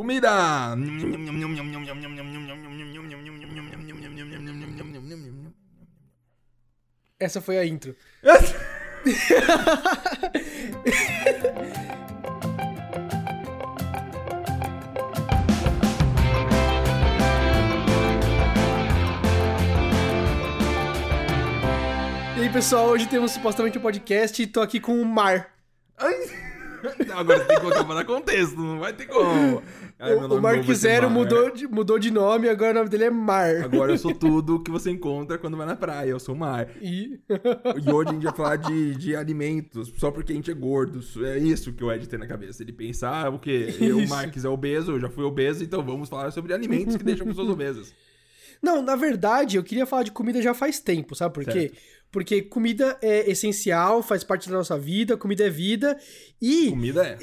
Comida! Essa foi a intro. E aí, pessoal, hoje temos supostamente um podcast e tô aqui com o Mar. Agora tem que colocar pra dar contexto, não vai ter como. Ai, o, Mark Zero Mar. mudou de, mudou de nome, agora o nome dele é Mar. Agora eu sou tudo que você encontra quando vai na praia, eu sou mar. E... E hoje a gente vai falar de, de alimentos, só porque a gente é gordo. É isso que o Ed tem na cabeça. Ele pensa, ah, o quê? Eu, o Isso. Marques é obeso, eu já fui obeso, então vamos falar sobre alimentos que deixam pessoas obesas. Não, na verdade, eu queria falar de comida já faz tempo, sabe por quê? Certo. Porque comida é essencial, faz parte da nossa vida, comida é vida. E Comida é.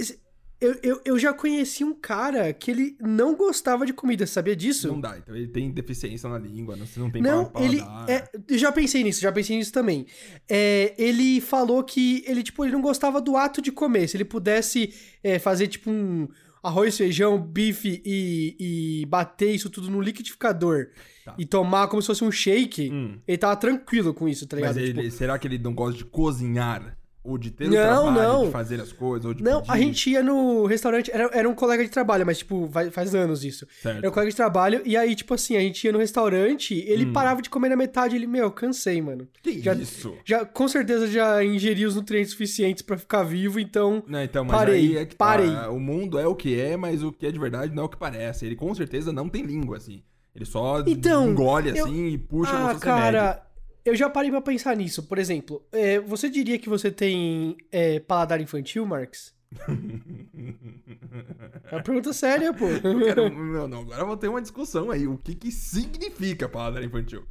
eu, eu, eu já conheci um cara que ele não gostava de comida, sabia disso? Não dá, então ele tem deficiência na língua, não, você não tem Não, ele. É, eu já pensei nisso, já pensei nisso também. É, ele falou que ele, tipo, ele não gostava do ato de comer. Se ele pudesse é, fazer, tipo, um arroz, feijão, bife e, e bater isso tudo no liquidificador Tá. e tomar como se fosse um shake, Hum. ele tava tranquilo com isso, tá ligado? Mas ele- Tipo, será que ele não gosta de cozinhar? Ou de ter o Não, trabalho não. de fazer as coisas? Ou de não, pedir? a gente ia no restaurante, era, era um colega de trabalho, mas, tipo, faz anos isso. Certo. Era um colega de trabalho, e aí, tipo assim, a gente ia no restaurante, ele Hum. parava de comer na metade, ele, meu, cansei, mano. Que já- isso? Já, com certeza já ingeri os nutrientes suficientes pra ficar vivo, então. Não, então, mas Parei, é que tá. parei. O mundo é o que é, mas o que é de verdade não é o que parece. Ele com certeza não tem língua, assim. Ele só Então, engole eu- assim e puxa no ah, seu remédio. Eu já parei pra pensar nisso. Por exemplo, é, você diria que você tem é, paladar infantil, Marx? É uma pergunta séria, pô. Quero- não, não, agora eu vou ter uma discussão aí. O que que significa paladar infantil?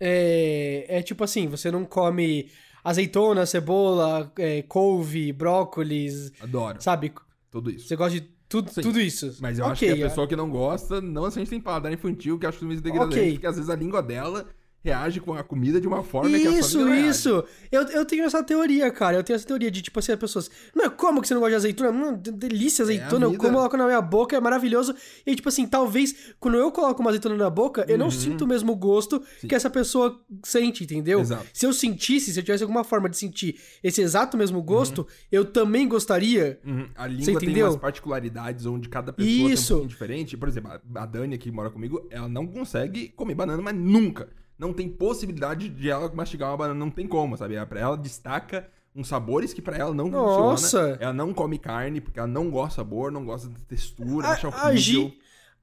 É, é tipo assim, você não come azeitona, cebola, é, couve, brócolis, Adoro. sabe? Tudo isso. Você gosta de tudo, Sim. tudo isso. Mas eu acho Ok, que a pessoa que não gosta, não necessariamente tem paladar infantil, que acho que é degradante, Ok. porque às vezes a língua dela reage com a comida de uma forma que a Isso, isso. Eu, eu tenho essa teoria, cara. Eu tenho essa teoria de, tipo assim, as pessoas. Não, como que você não gosta de azeitona? Hum, de- delícia azeitona. eu vida. como coloco na minha boca, é maravilhoso. E, tipo assim, talvez quando eu coloco uma azeitona na boca, eu não Uhum. sinto o mesmo gosto que essa pessoa sente, entendeu? Exato. Se eu sentisse, se eu tivesse alguma forma de sentir esse exato mesmo gosto, eu também gostaria. Uhum. A Você língua tem umas particularidades onde cada pessoa tem um Isso. pouquinho diferente. Por exemplo, a Dani que mora comigo, ela não consegue comer banana, mas nunca. Não tem possibilidade de ela mastigar uma banana, não tem como, sabe? Ela- Pra ela destaca uns sabores que pra ela não Nossa. funciona. Ela não come carne porque ela não gosta do sabor, não gosta da textura, acha A, horrível. a Gi,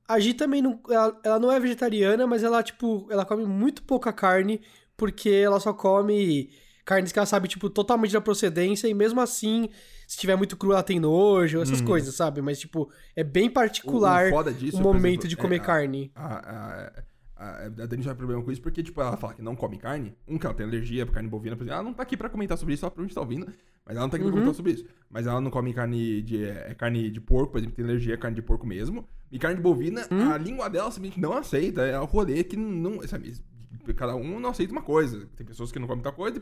a Gi também não. Ela, ela não é vegetariana, mas ela, tipo, ela come muito pouca carne, porque ela só come carnes que ela sabe, tipo, totalmente da procedência, e mesmo assim, se tiver muito cru, ela tem nojo, essas coisas, sabe? Mas, tipo, é bem particular Uhum. O- o, o disso, por momento exemplo, de comer é carne. A, a, a, a Dani já tem problema com isso porque, tipo, ela fala que não come carne. Um, que ela tem alergia pra carne bovina. Por exemplo, ela não tá aqui pra comentar sobre isso, só pra gente tá ouvindo. Mas ela não tá aqui pra Uhum. comentar sobre isso. Mas ela não come carne de, é, carne de porco, por exemplo, tem alergia a carne de porco mesmo. E carne de bovina, Hum? a língua dela simplesmente não aceita. É o rolê que não. Sabe, cada um não aceita uma coisa. Tem pessoas que não comem tal coisa,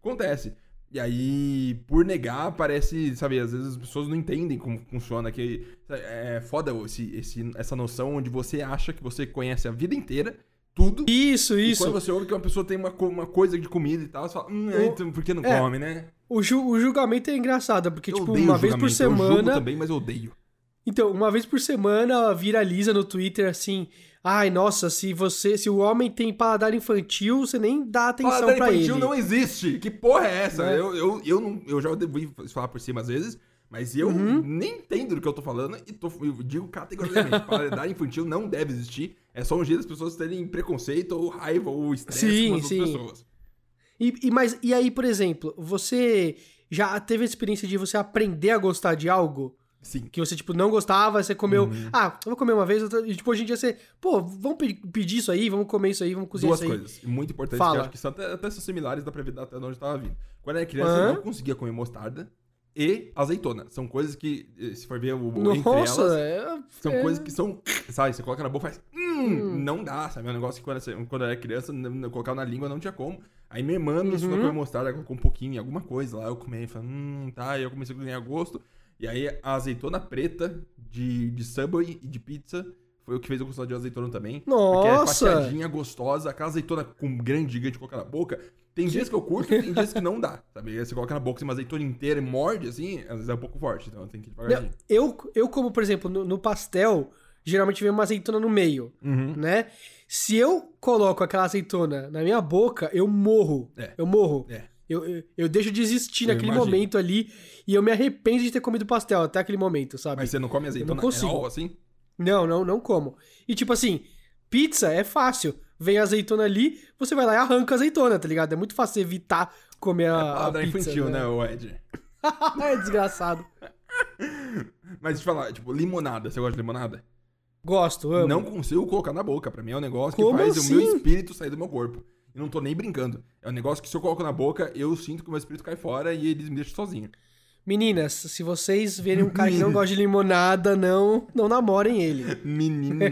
acontece. E aí, por negar, parece, sabe, às vezes as pessoas não entendem como funciona. Que é foda esse, esse, essa noção onde você acha que você conhece a vida inteira, tudo. Isso, isso. quando você ouve que uma pessoa tem uma, uma coisa de comida e tal, você fala, hum, O- então por que não é. come, né? O, ju- o julgamento é engraçado, porque, Eu tipo, uma vez por julgamento, Eu julgo semana. também, mas eu odeio. Então, uma vez por semana viraliza no Twitter assim. Ai, nossa, se você. Se o homem tem paladar infantil, você nem dá atenção Paladar pra infantil ele. não existe. Que porra é essa? Né? Eu, eu, eu, não, eu já ouvi falar por cima às vezes, mas eu Uhum. nem entendo do que eu tô falando e tô, eu digo categoricamente: paladar infantil não deve existir. É só um jeito das pessoas terem preconceito ou raiva ou estresse com as outras sim. pessoas. E, e, mas, e aí, por exemplo, você já teve a experiência de você aprender a gostar de algo? Sim. Que você, tipo, não gostava, você comeu. Uhum. Ah, eu vou comer uma vez, outra... e tipo, hoje em dia você. Pô, vamos pe- pedir isso aí, vamos comer isso aí, vamos cozinhar Duas isso aí. coisas muito importantes Fala. que eu acho que são até, até são similares, dá pra ver até onde eu tava vindo. Quando eu era criança, Hã? eu não conseguia comer mostarda e azeitona. São coisas que, eh, se for ver o, entre Nossa, elas, é, são é- coisas que são, sabe, você coloca na boca e faz, hum, não dá, sabe? É um negócio que quando, eu- quando eu era criança, eu colocava na língua, não tinha como. Aí minha irmã me ensinou a Uhum. comer mostarda, colocou um pouquinho em alguma coisa lá, eu comia e falei, hum, tá, e eu comecei a ganhar gosto. E aí a azeitona preta de, de Subway e de pizza foi o que fez eu gostar de azeitona também. Porque é Nossa! fatiadinha, gostosa, aquela azeitona com grande gigante colocar na boca. Tem dias que eu curto e tem dias que não dá, sabe? Você coloca na boca uma azeitona inteira e morde, assim, às vezes é um pouco forte, então tem que ir devagarzinho. Eu, eu como, por exemplo, no, no pastel, geralmente vem uma azeitona no meio, Uhum. né? Se eu coloco aquela azeitona na minha boca, eu morro. É. Eu morro. É. Eu, eu, eu deixo de existir Eu naquele imagino. momento ali e eu me arrependo de ter comido pastel até aquele momento, sabe? Mas você não come azeitona consigo. real, assim? Não, não, não como. E tipo assim, pizza é fácil. Vem a azeitona ali, você vai lá e arranca a azeitona, tá ligado? É muito fácil evitar comer a, a Paladar pizza. infantil, né, o Ed? é desgraçado. Mas deixa eu falar, tipo, limonada. Você gosta de limonada? Gosto, amo. Não consigo colocar na boca. Pra mim é um negócio Como que faz assim? o meu espírito sair do meu corpo. E não tô nem brincando. É um negócio que se eu coloco na boca, eu sinto que o meu espírito cai fora e eles me deixam sozinho. Meninas, se vocês verem um cara que não gosta de limonada, não, não namorem ele. Menina.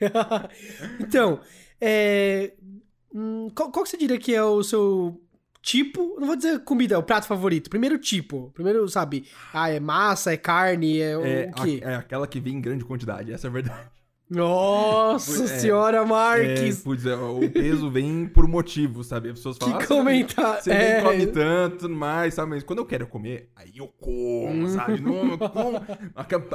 então, é, hum, qual, qual que você diria que é o seu tipo? Não vou dizer comida, o prato favorito. Primeiro tipo. Primeiro, sabe? Ah, é massa, é carne, é, É, o quê? a- é aquela que vem em grande quantidade, essa é a verdade. Nossa É, senhora, É, Marques! putz, é, o peso vem por motivo, sabe? As pessoas falam, que "Ah, você- comentário! Você é, nem come tanto, mais, sabe? Mas quando eu quero comer, aí eu como, sabe? Não, eu como.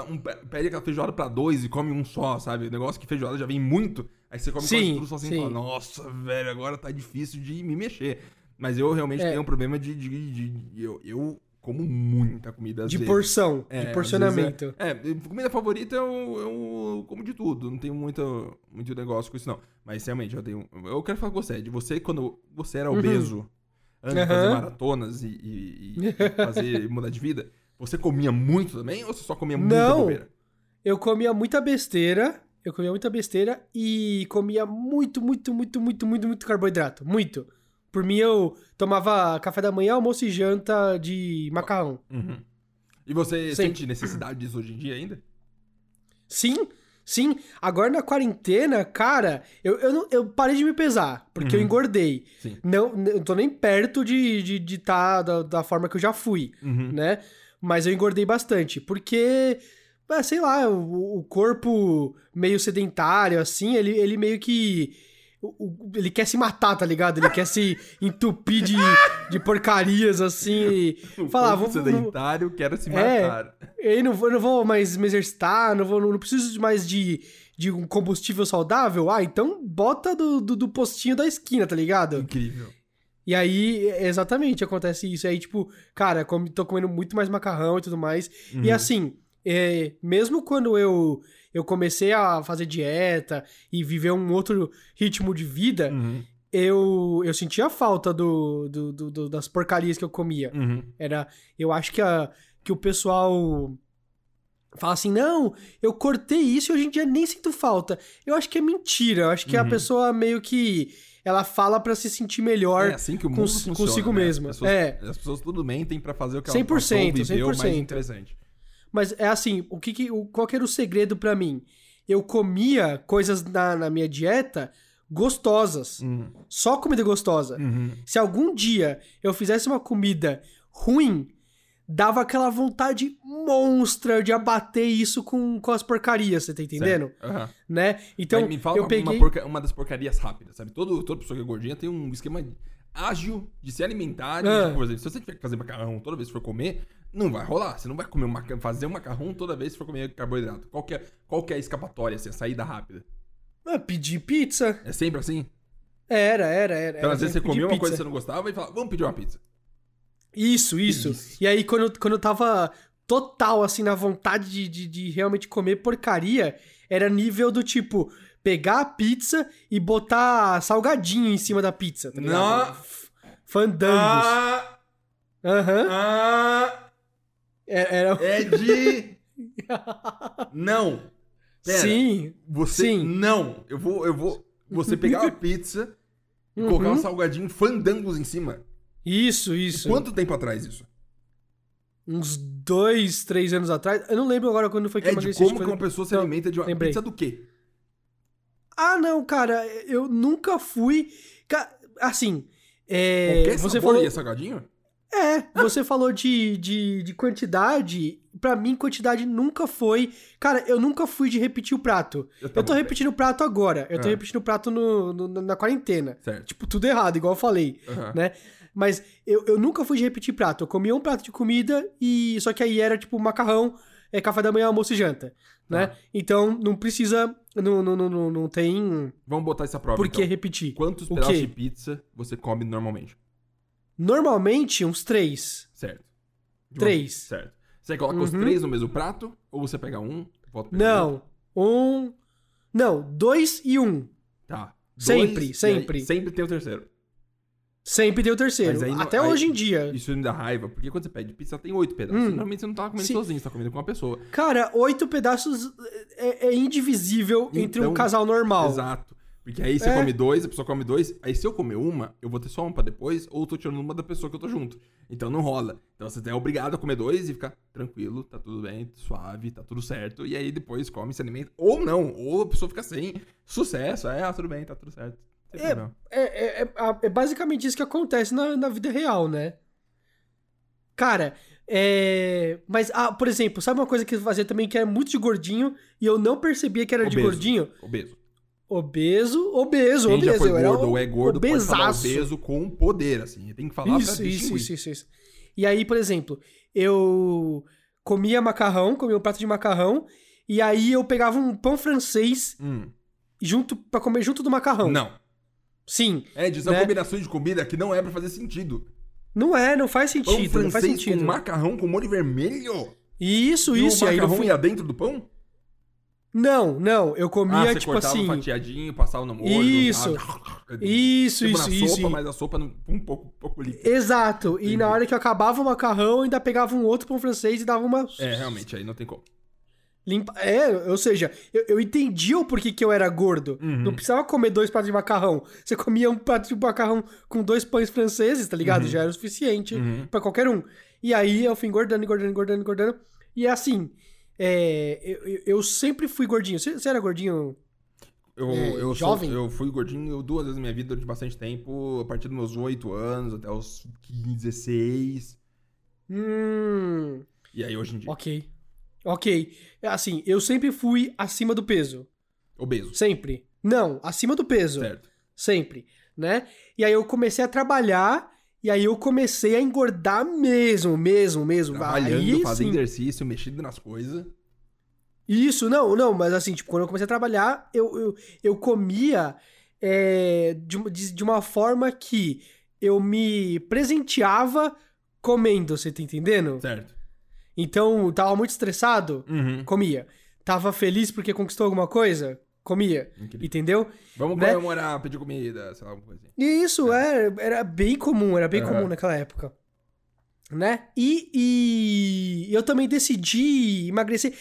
um- pede aquela feijoada pra dois e come um só, sabe? O negócio que feijoada já vem muito, aí você come Sim, quase tudo sozinho e sim. fala, nossa, velho, agora tá difícil de me mexer. Mas eu realmente É. tenho um problema de. de, de- de- eu, eu como muita comida às de vezes. porção, É, de às porcionamento. É, comida favorita eu, eu como de tudo. Não tenho muito, muito negócio com isso, não. Mas realmente, eu tenho. Eu quero falar com você, de você quando você era obeso, antes de fazer Uhum. maratonas e, e- e- e fazer mudar de vida, você comia muito também ou você só comia muita Não. bobeira? Eu comia muita besteira, eu comia muita besteira e comia muito, muito, muito, muito, muito, muito carboidrato. Muito. Por mim, eu tomava café da manhã, almoço e janta de macarrão. Uhum. E você Sim. sente necessidade disso hoje em dia ainda? Sim, sim. Agora na quarentena, cara, eu, eu, não- eu parei de me pesar, porque eu Uhum. engordei. Sim. Não, não tô nem perto de estar de, de tá da, da forma que eu já fui, Uhum. né? Mas eu engordei bastante, porque, é, sei lá, o, o corpo meio sedentário, assim, ele, ele meio que. O- o- ele quer se matar, tá ligado? Ele quer se entupir de, de porcarias, assim. E falar, vou, sedentário, quero se É. matar. eu não vou, eu não vou mais me exercitar, não, vou, não preciso mais de, de um combustível saudável. Ah, então bota do, do, do postinho da esquina, tá ligado? Incrível. E aí, exatamente, acontece isso. E aí, tipo, cara, tô comendo muito mais macarrão e tudo mais. E Uhum. assim, é, mesmo quando eu, eu comecei a fazer dieta e viver um outro ritmo de vida, Uhum. eu, eu sentia falta do, do, do- do- das porcarias que eu comia. Uhum. Era, eu acho que, a, que o pessoal fala assim, não, eu cortei isso e hoje em dia nem sinto falta. Eu acho que é mentira. Eu acho que a Uhum. pessoa meio que ela fala pra se sentir melhor. É assim que o mundo cons- funciona, consigo né? mesma. As pessoas, É. as pessoas tudo mentem pra fazer o que ela 100%, passou, viveu, mais 100%. interessante. Mas é assim, o que, que o, qual que era o segredo pra mim? Eu comia coisas na, na minha dieta gostosas. Uhum. Só comida gostosa. Uhum. Se algum dia eu fizesse uma comida ruim, dava aquela vontade monstra de abater isso com, com as porcarias, você tá entendendo? Aham. Né? Então, Mas me fala eu uma, peguei... uma, porca- uma das porcarias rápidas, sabe? Todo, toda pessoa que é gordinha tem um esquema ágil de se alimentar. tipo, por exemplo, se você tiver que fazer macarrão toda vez que for comer, não vai rolar. Você não vai comer um fazer um macarrão toda vez que for comer carboidrato. Qual que é, qual que é a escapatória, assim, a saída rápida? Ah, pedi pizza. É sempre assim? Era, era, era. Então, às vezes você comia pedir uma coisa que pizza. você não gostava e fala, vamos pedir uma pizza. Isso, isso, Isso. E aí, quando, eu- quando eu tava total, assim, na vontade de, de, de realmente comer porcaria, era nível do tipo, pegar a pizza e botar salgadinho em cima da pizza, tá ligado? Não. Fandangos. Ah, Aham. ah, É- Era... Ed! não! Pera, Sim. Você sim. não! Eu vou, eu vou. Você pegar uma pizza e colocar um Uhum. salgadinho fandangos em cima. Isso, isso. Quanto tempo atrás isso? Uns dois, três anos atrás. Eu não lembro agora quando foi que eu É de emagreci. como que uma pessoa se alimenta de uma lembrei. pizza do quê? Ah, não, cara. Eu nunca fui... Assim... É, Qualquer você falou... e é salgadinho? É, você falou de, de, de quantidade. Pra mim, quantidade nunca foi. Cara, eu nunca fui de repetir o prato. Eu Eu tô repetindo o prato agora. Eu tô Ah. repetindo o prato no, no- na quarentena. Certo. Tipo, tudo errado, igual eu falei, né? Mas eu, eu nunca fui de repetir prato. Eu comia um prato de comida e. Só que aí era tipo macarrão, é, café da manhã, almoço e janta. Né? Tá. Então não precisa. Não, não, não, não, não tem Vamos botar essa prova, por que então. repetir. Quantos pedaços de pizza você come normalmente? Normalmente, uns três. Certo. De uma- Três. Certo. Você coloca os Uhum. três no mesmo prato? Ou você pega um, volta outro? Não. Um. Não, dois e um. Tá. Sempre, Dois, e aí sempre. sempre tem o terceiro. Sempre tem o terceiro. Aí Até aí- hoje em dia. Isso me dá raiva, porque quando você pede pizza, tem oito pedaços. Hum. Normalmente você não tá comendo Sim. sozinho, você tá comendo com uma pessoa. Cara, oito pedaços é, é indivisível entre um Então, casal normal. Exato. Porque aí você É. come dois, a pessoa come dois. Aí se eu comer uma, eu vou ter só uma pra depois, ou eu tô tirando uma da pessoa que eu tô junto. Então não rola. Então você é obrigado a comer dois e ficar tranquilo, tá tudo bem, suave, tá tudo certo. E aí depois come, se alimenta. Ou não, ou a pessoa fica sem sucesso. É, ah, tudo bem, tá tudo certo. É. É, é- é- é basicamente isso que acontece na, na vida real, né? Cara, é. Mas, ah, por exemplo, sabe uma coisa que eu fazia também que era muito de gordinho e eu não percebia que era de Obeso. gordinho? Obeso. Obeso, obeso, Quem obeso. já foi eu gordo ou é gordo pode falar obesaço. obeso com poder, assim. Tem que falar pra Isso, isso, isso, isso, isso. E aí, por exemplo, eu comia macarrão, comia um prato de macarrão, e aí eu pegava um pão francês Hum, junto para comer junto do macarrão. Não. Sim. É, diz Né? combinações de comida que não é pra fazer sentido. Não é, não faz Pão sentido, não faz francês sentido. com macarrão com molho vermelho? Isso, e isso. o e aí eu macarrão fui... ia dentro do pão? Não, não, eu ah, comia, você tipo cortava assim. fatiadinho, passava no molho. Isso. usava- Isso, tipo isso, na isso. sopa, mas a sopa não- um pouco, um pouco líquida. Exato. E Entendi. na hora que eu acabava o macarrão, ainda pegava um outro pão francês e dava uma. É, realmente, aí não tem como. Limpa... É, ou seja, eu, eu entendia o porquê que eu era gordo. Uhum. Não precisava comer dois pratos de macarrão. Você comia um prato de macarrão com dois pães franceses, tá ligado? Já era o suficiente Uhum. pra qualquer um. E aí eu fui engordando, engordando, engordando, engordando. E é assim, é, eu, eu- sempre fui gordinho. Você, você era gordinho? Eu, É, eu, sou- jovem? eu fui gordinho duas vezes na minha vida durante bastante tempo, a partir dos meus 8 anos até os 15, 16. Hum. E aí hoje em dia, Ok. Ok. Assim, eu sempre fui acima do peso. obeso. Sempre. Não, acima do peso. Certo. Sempre, né? E aí eu comecei a trabalhar e aí eu comecei a engordar mesmo, mesmo, mesmo. Trabalhando, aí, fazendo sim. exercício, mexendo nas coisas. Isso, não, não, mas assim, tipo, quando eu comecei a trabalhar, eu, eu, eu comia é, de, de uma forma que eu me presenteava comendo, você tá entendendo? Certo. Então, tava muito estressado, Uhum. comia. Tava feliz porque conquistou alguma coisa, comia. Incrível. Entendeu? Vamos Né? comemorar, pedir comida, sei lá, alguma coisa assim. E isso é, era bem comum, era bem Aham. comum naquela época. Né? E, e eu também decidi emagrecer.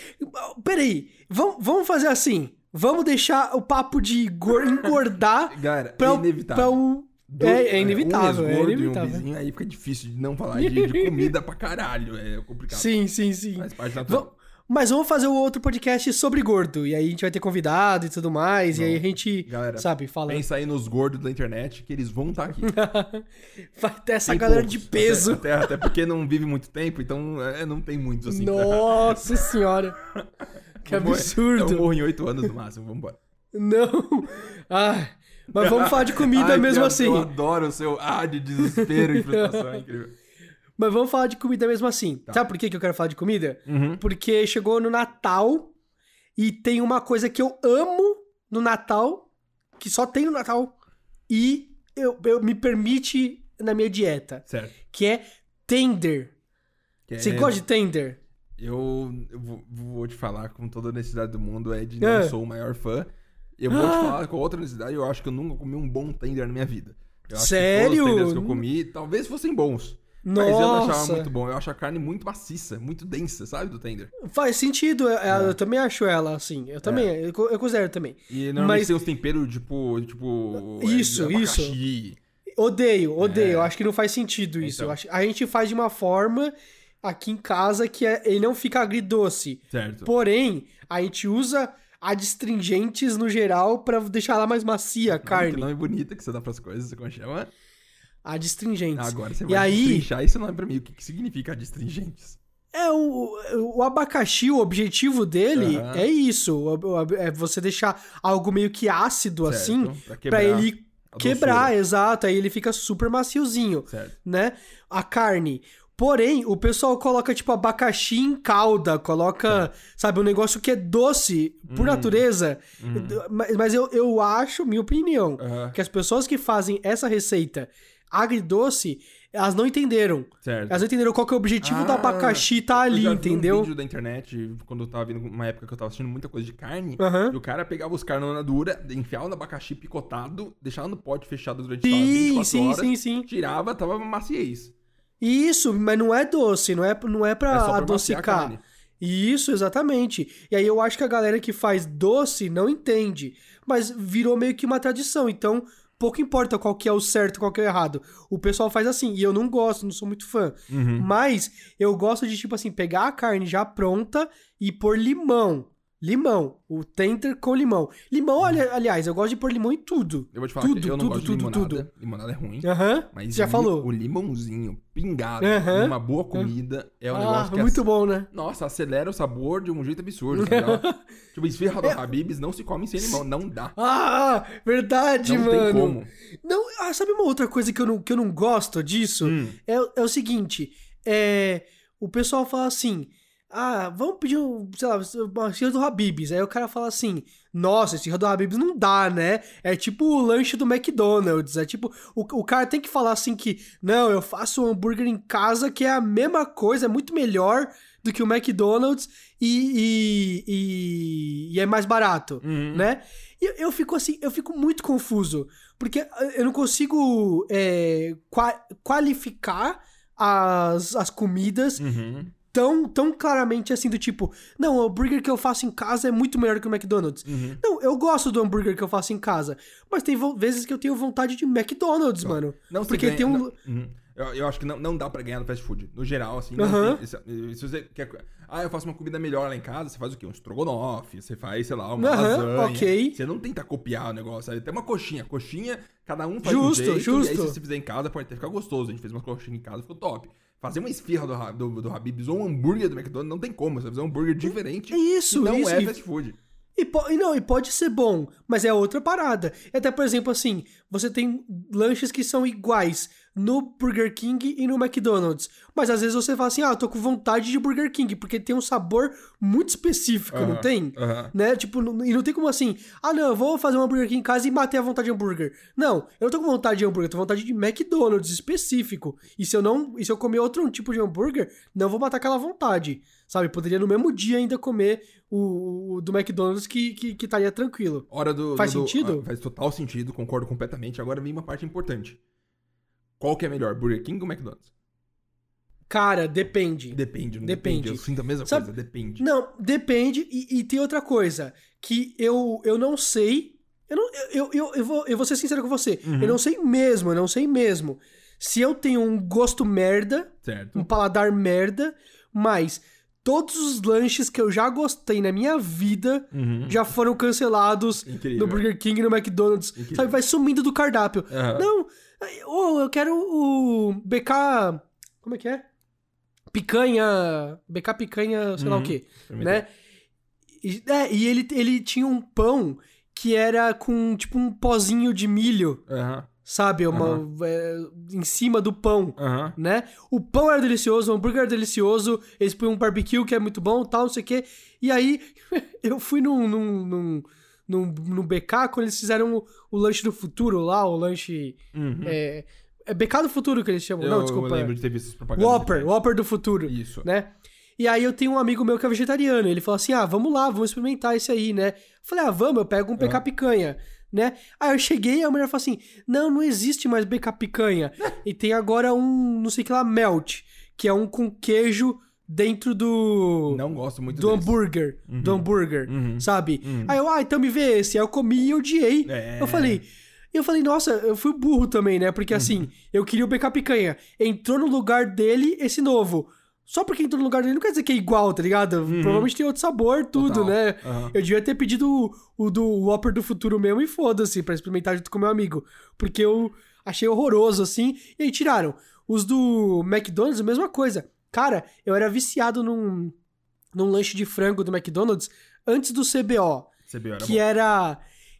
Peraí, vamos, vamos fazer assim. Vamos deixar o papo de gor- engordar Galera, pra, é inevitável. pra o. Do- é, é inevitável, um é inevitável. Um vizinho, aí fica difícil de não falar de, de comida pra caralho. É complicado. Sim, sim, sim. Faz parte natural. Va- Mas vamos fazer o outro podcast sobre gordo. E aí a gente vai ter convidado e tudo mais. E aí a gente, Galera, sabe, fala. Pensa aí nos gordos da internet que eles vão estar aqui. Vai ter essa Tem galera poucos. de peso. Até, até, até porque não vive muito tempo, então é, não tem muitos assim. Nossa senhora. Que absurdo. Eu morro em oito anos no máximo, vambora. Não. Ah, mas vamos falar de comida Ai, mesmo assim. Eu adoro o seu ar de desespero e frustração, é incrível. Mas vamos falar de comida mesmo assim. Sabe por que que eu quero falar de comida? Uhum. Porque chegou no Natal e tem uma coisa que eu amo no Natal, que só tem no Natal, e eu, eu me permite na minha dieta, Certo. que é tender. Que Você é- gosta de tender? Eu, eu vou, vou te falar com toda a honestidade do mundo, Ed, É. não sou o maior fã. Eu vou te Ah. falar com outra honestidade, eu acho que eu nunca comi um bom tender na minha vida. Eu acho Sério? Que todos os tenders que eu comi, talvez fossem bons. Mas eu não achava Nossa. muito bom. Eu acho a carne muito maciça, muito densa, sabe, do tender. Faz sentido, eu, É. eu também acho ela assim. Eu também, eu, co- eu considero também. E normalmente Mas- tem uns temperos, tipo, tipo... Isso, é, isso. Odeio, odeio. É. Eu acho que não faz sentido isso. Então. Eu acho- a gente faz de uma forma aqui em casa que é- ele não fica agridoce. Certo. Porém, a gente usa adstringentes no geral pra deixar ela mais macia a Que carne. nome bonito que você dá pras coisas, como chama? Adstringentes. Agora você E vai aí- destrinchar esse nome pra mim. O que, que significa adstringentes? É, o, o abacaxi, o objetivo dele Aham. é isso. É você deixar algo meio que ácido assim, Certo? Pra pra ele quebrar, exato. Aí ele fica super maciozinho, Certo. né? A carne. Porém, o pessoal coloca, tipo, abacaxi em calda, coloca, sabe, um negócio que é doce por Hum. natureza. Uhum. Mas, mas eu, eu acho, minha opinião, Aham. que as pessoas que fazem essa receita agridoce, elas não entenderam. Certo. Elas não entenderam qual que é o objetivo do Ah, abacaxi tá ali, eu já vi entendeu? um vídeo da internet, quando eu tava vendo uma época que eu tava assistindo muita coisa de carne, Aham. e o cara pegava os carnona dura, enfiava no abacaxi picotado, deixava no pote fechado durante Sim, 24 sim, horas, sim, sim. tirava, tava maciez. Isso, mas não é doce, não é, não é pra É pra adocicar. Isso, exatamente. E aí eu acho que a galera que faz doce não entende. Mas virou meio que uma tradição. Então, pouco importa qual que é o certo, qual que é o errado. O pessoal faz assim. E eu não gosto, não sou muito fã. Uhum. Mas eu gosto de, tipo assim, pegar a carne já pronta e pôr limão. Limão. O tender com limão. Limão, olha, aliás, eu gosto de pôr limão em tudo. Eu vou te falar Tudo, que eu não tudo, gosto tudo, de limonada. tudo. Limonada é ruim. Aham. Mas já o li- falou. O limãozinho pingado Aham. numa boa comida é um ah, negócio que muito ace- bom, né? Nossa, acelera o sabor de um jeito absurdo. Tá tipo, esfirra do Habibs não se come sem limão. Não dá. Ah, verdade, Não mano. tem como. Não, ah, sabe uma outra coisa que eu não, que eu não gosto disso? Hum. É, é o seguinte, é, o pessoal fala assim, ah, vamos pedir, sei lá, uma esfirra do Habib's. Aí o cara fala assim, nossa, esfirra do Habib's não dá, né? É tipo o lanche do McDonald's. É tipo, o, o cara tem que falar assim que, não, eu faço um hambúrguer em casa que é a mesma coisa, é muito melhor do que o McDonald's e, e, e- e é mais barato, Uhum. né? E eu fico assim, eu fico muito confuso, porque eu não consigo é, qua- qualificar as, as comidas Uhum. Tão, tão claramente assim, do tipo, não, o hambúrguer que eu faço em casa é muito melhor que o McDonald's. Uhum. Não, eu gosto do hambúrguer que eu faço em casa, mas tem vezes que eu tenho vontade de McDonald's, mano. Não Porque ganha- tem um. não- Uhum. Eu, eu acho que não, não dá pra ganhar no fast food. No geral, assim, não Aham. tem- se, se você quer. Ah, eu faço uma comida melhor lá em casa, você faz o quê? Um estrogonofe, você faz, sei lá, uma Aham, lasanha. ok. Você não tenta copiar o negócio, sabe? Tem uma coxinha. Coxinha, cada um faz Justo, um jeito. E aí, justo. se você fizer em casa, pode até ficar gostoso. A gente fez uma coxinha em casa, ficou top. Fazer uma esfirra do, do, do Habib's ou um hambúrguer do McDonald's, não tem como. Você vai fazer um hambúrguer diferente. É isso, não isso. é fast food. E, po- e não, e pode ser bom, mas é outra parada. Até, por exemplo, assim, você tem lanches que são iguais no Burger King e no McDonald's. Mas às vezes você fala assim, ah, eu tô com vontade de Burger King, porque tem um sabor muito específico, não tem? Né? Tipo, não- e não tem como assim, ah, não, eu vou fazer um hambúrguer aqui em casa e matei a vontade de hambúrguer. Não, eu não tô com vontade de hambúrguer, eu tô com vontade de McDonald's específico. E se eu não, e se eu comer outro tipo de hambúrguer, não vou matar aquela vontade. Sabe? Poderia no mesmo dia ainda comer o, o do McDonald's que, que, que estaria tranquilo. Hora do. Faz do- do- sentido? ah, faz total sentido, concordo completamente. Agora vem uma parte importante. Qual que é melhor, Burger King ou McDonald's? Cara, depende. Depende, não Depende. depende. Eu sinto a mesma Sabe- coisa, depende. Não, depende. E, e tem outra coisa que eu, eu não sei. Eu, não, eu, eu, eu, vou, eu vou ser sincero com você. Uhum. Eu não sei mesmo, eu não sei mesmo. Se eu tenho um gosto merda, Certo. um paladar merda, mas todos os lanches que eu já gostei na minha vida Uhum. já foram cancelados Incrível. no Burger King e no McDonald's. Incrível. Sabe, vai sumindo do cardápio. Aham. Não, oh, eu quero o BK. Como é que é? Picanha. BK picanha, sei lá Uhum. o quê. Experimentei. Né? E, é, e ele, ele tinha um pão que era com tipo um pozinho de milho, Aham. sabe? Uma, é, em cima do pão. Aham. Né? O pão era delicioso, o hambúrguer era delicioso, eles põem um barbecue que é muito bom, tal, não sei o quê. E aí, eu fui num, num, num, num, num BK quando eles fizeram o, o lanche do futuro lá, o lanche. Uhum. É, é BK do futuro que eles chamam, Eu, não, desculpa. eu lembro de ter visto essas propagandas. Whopper, Whopper do futuro, Isso. né? E aí eu tenho um amigo meu que é vegetariano, ele falou assim, ah, vamos lá, vamos experimentar esse aí, né? Eu falei, ah, vamos, eu pego um BK Ah. picanha, né? Aí eu cheguei e a mulher falou assim, não, não existe mais BK picanha, e tem agora um, não sei o que lá, melt, que é um com queijo dentro do... Não gosto muito do desse. hambúrguer, do hambúrguer, Uhum. sabe? Uhum. Aí eu, ah, então me vê esse. Aí eu comi e odiei. É. Eu falei, eu falei, nossa, eu fui burro também, né? Uhum. Porque assim, eu queria o BK Picanha. Entrou no lugar dele esse novo. Só porque entrou no lugar dele não quer dizer que é igual, tá ligado? Provavelmente tem outro sabor, tudo, Uhum. Total. né? Eu devia ter pedido o, o do Whopper do futuro mesmo e foda-se, pra experimentar junto com meu amigo. Porque eu. achei horroroso, assim, e aí tiraram. Os do McDonald's, a mesma coisa. Cara, eu era viciado num, num lanche de frango do McDonald's antes do CBO. CBO era que bom. era.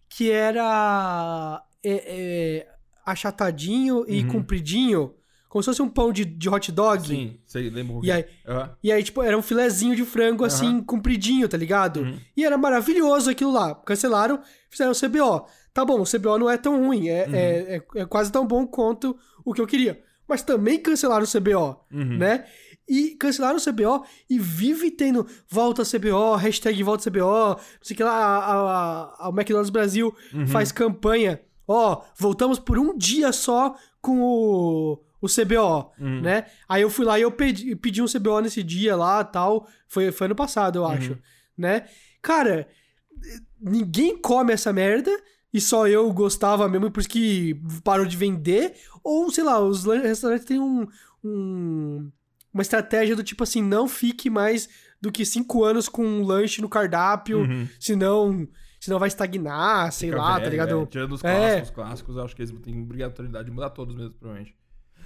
Que era. é, é, achatadinho e Uhum. compridinho. Como se fosse um pão de, de hot dog. Sim, sei, lembro. E aí, Aham. e aí, tipo, era um filezinho de frango, assim, compridinho, tá ligado? Uhum. E era maravilhoso aquilo lá. Cancelaram, fizeram o CBO. Tá bom, o CBO não é tão ruim, é, Uhum. é, é, é quase tão bom quanto o que eu queria. Mas também cancelaram o CBO, Uhum. né? E cancelaram o CBO e vive tendo volta CBO, hashtag volta CBO, não sei que lá, a, a, a- o McDonald's Brasil Uhum. faz campanha. Ó, voltamos por um dia só com o, o CBO, Uhum. né? Aí eu fui lá e eu pedi, pedi um CBO nesse dia lá tal. Foi, foi ano passado, eu Uhum. acho, né? Cara, ninguém come essa merda e só eu gostava mesmo, por isso que parou de vender. Ou, sei lá, os restaurantes têm um, um- uma estratégia do tipo assim, não fique mais do que cinco anos com um lanche no cardápio, Uhum. senão, senão vai estagnar, sei Fica lá, tá velho, ligado? é. Tirando os É. clássicos, clássicos, eu acho que eles têm obrigatoriedade de mudar todos mesmo, provavelmente.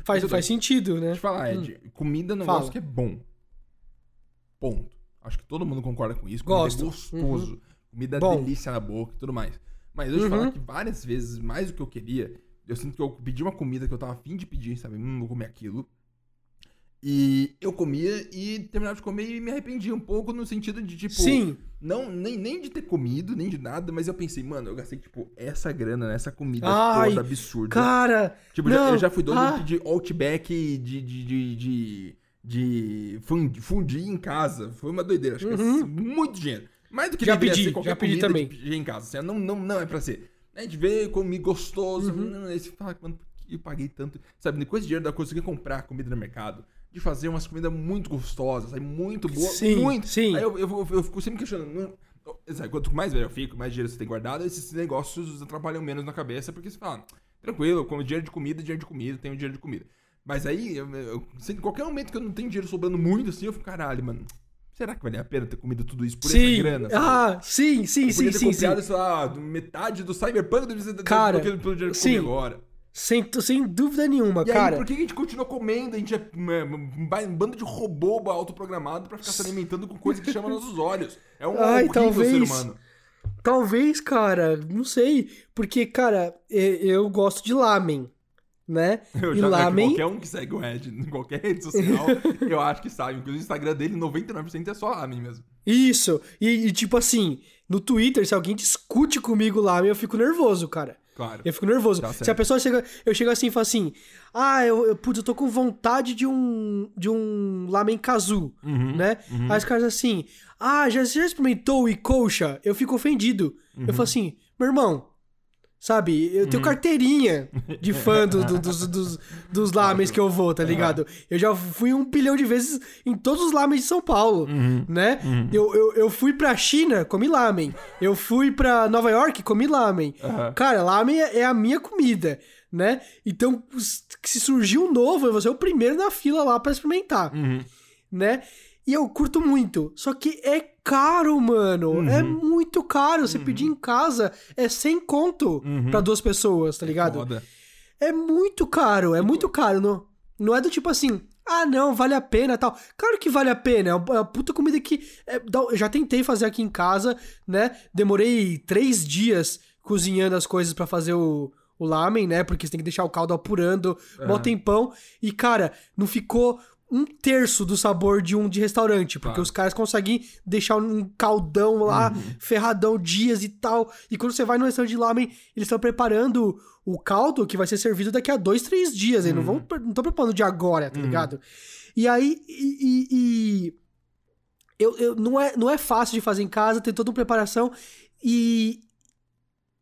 Faz, faz sentido, né? Deixa eu falar, Ed, comida é um negócio Fala. que é bom. Ponto. Acho que todo mundo concorda com isso. Comida Gosto. é gostoso. Comida é delícia na boca e tudo mais. Mas eu Uhum. falar que várias vezes, mais do que eu queria, eu sinto que eu pedi uma comida que eu tava afim de pedir, sabe? Hum, vou comer aquilo. E eu comia e terminava de comer e me arrependia um pouco no sentido de, tipo... Sim. Não, nem, nem de ter comido, nem de nada, mas eu pensei, mano, eu gastei, tipo, essa grana nessa comida Ai, toda absurda. Cara, Tipo, já- não, eu já fui dono ah. de Outback de, de, de, de, de fun- fundir em casa. Foi uma doideira. Acho que é muito dinheiro. Mais do que Uhum. Já pedi, ser qualquer já pedi também. de em casa. Assim, não, não, não é pra ser. A gente vê, comi gostoso. Uhum. Aí você fala, mano, por que eu paguei tanto? Sabe, com esse dinheiro eu consegui comprar comida no mercado. De fazer umas comidas muito gostosas, muito boas. Sim, muito. sim. Aí eu, eu, eu, eu fico sempre questionando. Sabe, quanto mais velho eu fico, mais dinheiro você tem guardado, esses negócios atrapalham menos na cabeça, porque você fala, tranquilo, eu como dinheiro de comida, dinheiro de comida, tenho dinheiro de comida. Mas aí, eu, eu, em qualquer momento que eu não tenho dinheiro sobrando muito assim, eu fico, caralho, mano, será que vale a pena ter comido tudo isso por sim. essa grana? sabe? Ah, sim, sim, Eu sim, podia ter sim, sim. comprado, sei lá, metade do Cyberpunk do do- do- Cara, do que eu sim. comi agora. Sem, sem dúvida nenhuma, E cara. aí, por que a gente continua comendo? A gente é um, ba- um bando de robô autoprogramado pra ficar se alimentando com coisa que chama nossos olhos. É um Ai, talvez. ser humano. Talvez, cara, não sei. Porque, cara, e- eu gosto de lamen, né? Eu e já, lamen. Qualquer um que segue o Ed em qualquer rede social, eu acho que sabe. Inclusive o Instagram dele, 99% é só lamen mesmo. Isso. E, e, tipo assim, no Twitter, se alguém discute comigo lamen, eu fico nervoso, cara. Claro. Eu fico nervoso. Tá Se a pessoa chega. Eu chego assim e falo assim: Ah, eu, eu, putz, eu tô com vontade de um. de um lamen kazu, Uhum, né? Aí os caras assim, ah, já, já experimentou o Icosha? Eu fico ofendido. Uhum. Eu falo assim, meu irmão, sabe, eu tenho carteirinha de fã do- do- dos, dos, dos lamens que eu vou, tá ligado? Eu já fui um bilhão de vezes em todos os lamens de São Paulo, Uhum. né? Eu, eu, eu fui pra China, comi lamen. Eu fui pra Nova York, comi lamen. Aham. Cara, lamen é é a minha comida, né? Então, se surgir um novo, eu vou ser o primeiro na fila lá pra experimentar Uhum. né? E eu curto muito. Só que é caro, mano. Uhum. É muito caro. Você pedir em casa é 100 conto pra duas pessoas, tá ligado? Uhum. Foda. É muito caro. É muito caro. Não, não é do tipo assim. Ah, não, vale a pena tal. Claro que vale a pena. É uma é puta comida que. é, já tentei fazer aqui em casa, né? Demorei três dias cozinhando as coisas pra fazer o, o lamen, né? Porque você tem que deixar o caldo apurando mó Aham. tempão. E, cara, não ficou um terço do sabor de um de restaurante. Porque Claro. os caras conseguem deixar um caldão lá, Uhum. ferradão, dias e tal. E quando você vai no restaurante de lamen, eles estão preparando o caldo que vai ser servido daqui a dois, três dias. Eles não vão não estão preparando de agora, tá Uhum. ligado? E aí. E, e- e- eu, eu, não, é, não é fácil de fazer em casa, tem toda uma preparação. E.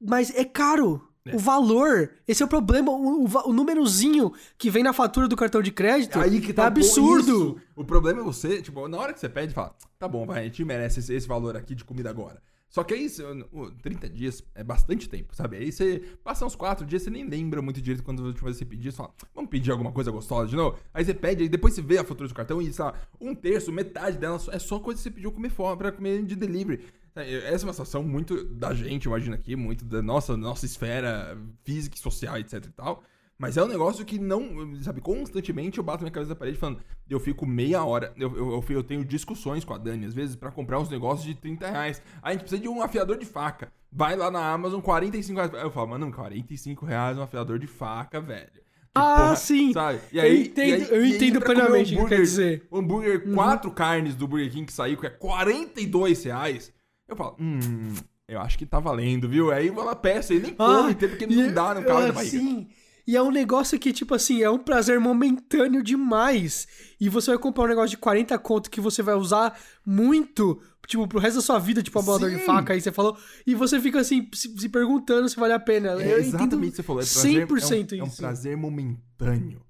Mas é caro. É. O valor, esse é o problema. O, o, númerozinho que vem na fatura do cartão de crédito Aí que é tá po- absurdo. isso. O problema é você, tipo, na hora que você pede, fala, tá bom, vai, a gente merece esse, esse valor aqui de comida agora. Só que aí, você- o- 30 dias é bastante tempo, sabe? Aí você passa uns 4 dias, você nem lembra muito direito quando a última vez você pediu, você fala, vamos pedir alguma coisa gostosa de novo? Aí você pede, aí depois você vê a fatura do cartão e, sei lá, um terço, metade dela é só coisa que você pediu comer fora, pra comer de delivery. Essa é uma situação muito da gente, imagina aqui, muito da nossa, nossa esfera física e social, etc e tal. Mas é um negócio que não, sabe, constantemente eu bato minha cabeça na parede falando, eu fico meia hora, eu, eu, eu, tenho discussões com a Dani, às vezes, para comprar uns negócios de 30 reais. a gente precisa de um afiador de faca. Vai lá na Amazon, 45 reais. Eu falo, mano, 45 reais um afiador de faca, velho. Ah, porra, sim. Sabe? E aí, eu entendo, aí, eu entendo plenamente o que quer dizer. O hambúrguer, uhum. quatro carnes do Burger King que saiu, que é 42 reais. Eu falo, hum, eu acho que tá valendo, viu? Aí eu vou lá, peça, ele nem come, ah, porque não dá no carro da Sim. E é um negócio que, tipo assim, é um prazer momentâneo demais. E você vai comprar um negócio de 40 conto que você vai usar muito, tipo, pro resto da sua vida, tipo, a molador de faca, aí você falou. E você fica assim, se, se perguntando se vale a pena. É Eu exatamente o que você falou. É prazer, 100% é um, isso. É um prazer momentâneo.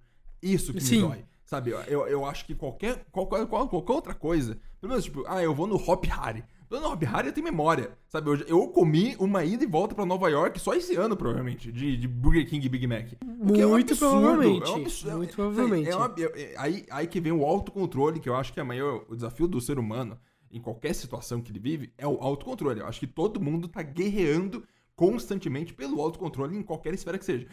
Isso que Sim. me dói. Sabe, eu, eu acho que qualquer, qualquer, qualquer outra coisa, pelo menos, tipo, ah, eu vou no Hop Harry. Dona Hop Harry tem memória, sabe? Eu, eu comi uma ida e volta para Nova York só esse ano, provavelmente, de, de Burger King e Big Mac. Muito é um absurdo, provavelmente. É um absurdo. Muito provavelmente. É, uma, é, aí, aí que vem o autocontrole, que eu acho que é maior, o desafio do ser humano, em qualquer situação que ele vive, é o autocontrole. Eu acho que todo mundo tá guerreando constantemente pelo autocontrole em qualquer esfera que seja.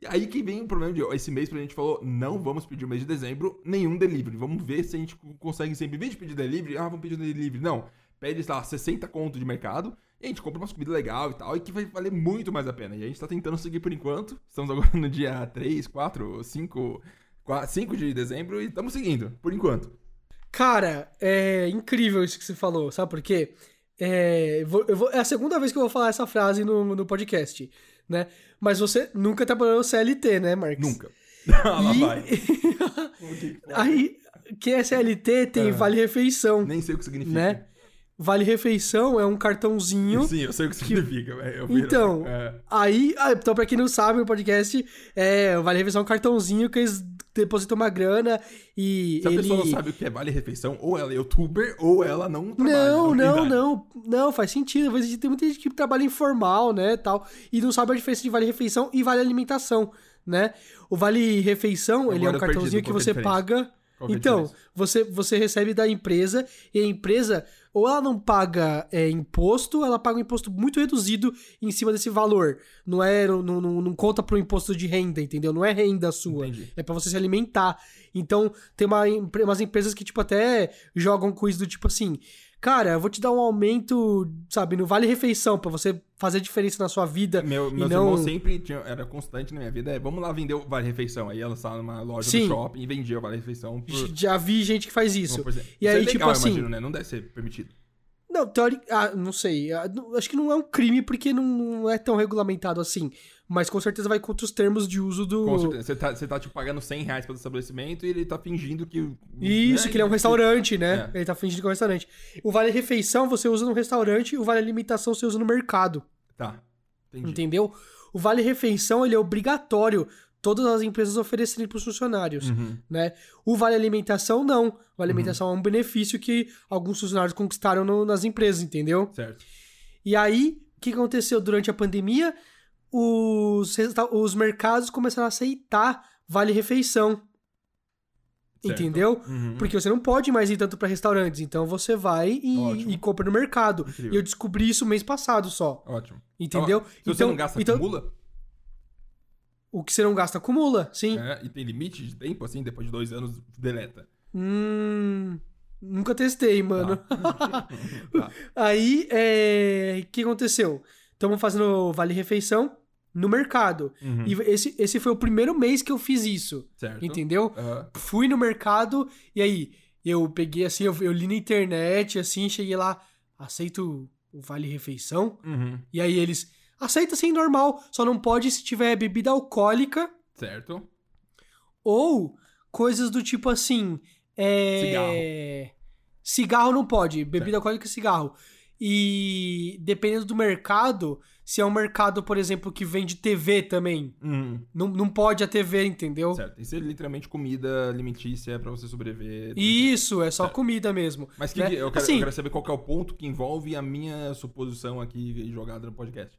E aí que vem o problema de esse mês, a gente falou, não vamos pedir o mês de dezembro nenhum delivery. Vamos ver se a gente consegue sempre, em vez de pedir delivery, ah, vamos pedir delivery. Não pede, sei lá, 60 conto de mercado, e a gente compra umas comidas legal e tal, e que vai valer muito mais a pena. E a gente tá tentando seguir por enquanto. Estamos agora no dia 3, 4, 5, 4, 5 de dezembro e estamos seguindo, por enquanto. Cara, é incrível isso que você falou, sabe por quê? É, eu vou, é a segunda vez que eu vou falar essa frase no, no podcast, né? Mas você nunca trabalhou CLT, né, Marcos? Nunca. Lá e... vai. Aí, que é CLT tem é. vale refeição. Nem sei o que significa. Né? Vale Refeição é um cartãozinho. Sim, eu sei o que, significa. Eu então, é. aí. Ah, então, pra quem não sabe, o podcast é. Vale Refeição é um cartãozinho que eles depositam uma grana e. Se ele... a pessoa não sabe o que é Vale Refeição, ou ela é youtuber, ou ela não trabalha. Não, não, não. Não, faz sentido. Tem muita gente que trabalha informal, né? tal E não sabe a diferença de Vale Refeição e Vale Alimentação, né? O Vale Refeição, Agora ele é um cartãozinho que você paga. Então, você, você recebe da empresa e a empresa ou ela não paga é, imposto, ela paga um imposto muito reduzido em cima desse valor. Não é, não, não, não conta pro imposto de renda, entendeu? Não é renda sua. Entendi. É para você se alimentar. Então, tem uma, umas empresas que, tipo, até jogam com isso do tipo assim cara, eu vou te dar um aumento, sabe, no vale refeição para você fazer diferença na sua vida. Meu, meus não... irmãos sempre tinham, era constante na minha vida, é, vamos lá vender o vale refeição. Aí ela estava numa loja Sim. do shopping e vendia o vale refeição. Por... Já vi gente que faz isso. E aí, é legal, tipo assim, imagino, né? Não deve ser permitido. Não, teórico, ah, não sei. Ah, acho que não é um crime porque não, não é tão regulamentado assim. Mas com certeza vai contra os termos de uso do. Com certeza. Você tá, você tá tipo, pagando 100 reais pelo estabelecimento e ele tá fingindo que. Isso, né? que ele é um restaurante, né? É. Ele tá fingindo que é um restaurante. O vale refeição você usa no restaurante, o vale alimentação você usa no mercado. Tá. Entendi. Entendeu? O vale refeição ele é obrigatório todas as empresas oferecerem para os funcionários, uhum. né? O vale alimentação não. O vale alimentação uhum. é um benefício que alguns funcionários conquistaram no, nas empresas, entendeu? Certo. E aí, o que aconteceu durante a pandemia? Os, os mercados começaram a aceitar vale refeição. Certo. Entendeu? Uhum. Porque você não pode mais ir tanto para restaurantes. Então você vai e, e compra no mercado. Incrível. E eu descobri isso mês passado só. Ótimo. Entendeu? Se então, você não gasta, então, acumula? O que você não gasta acumula, sim. É, e tem limite de tempo, assim, depois de dois anos, deleta. Hum. Nunca testei, mano. Tá. tá. Aí, é... o que aconteceu? Estamos fazendo Vale Refeição no mercado. Uhum. E esse, esse foi o primeiro mês que eu fiz isso. Certo. Entendeu? Uhum. Fui no mercado e aí eu peguei assim, eu, eu, li na internet, assim, cheguei lá, aceito o Vale Refeição. Uhum. E aí eles Aceita sim, normal. Só não pode se tiver bebida alcoólica. Certo. Ou coisas do tipo assim. É... Cigarro. Cigarro não pode. Bebida certo. alcoólica e cigarro. E dependendo do mercado, se é um mercado, por exemplo, que vende TV também, uhum. não, não pode a TV, entendeu? Certo. Isso é literalmente comida alimentícia para você sobreviver. Isso, é só certo. comida mesmo. Mas que, né? eu, quero, assim, eu, quero, saber qual é o ponto que envolve a minha suposição aqui jogada no podcast.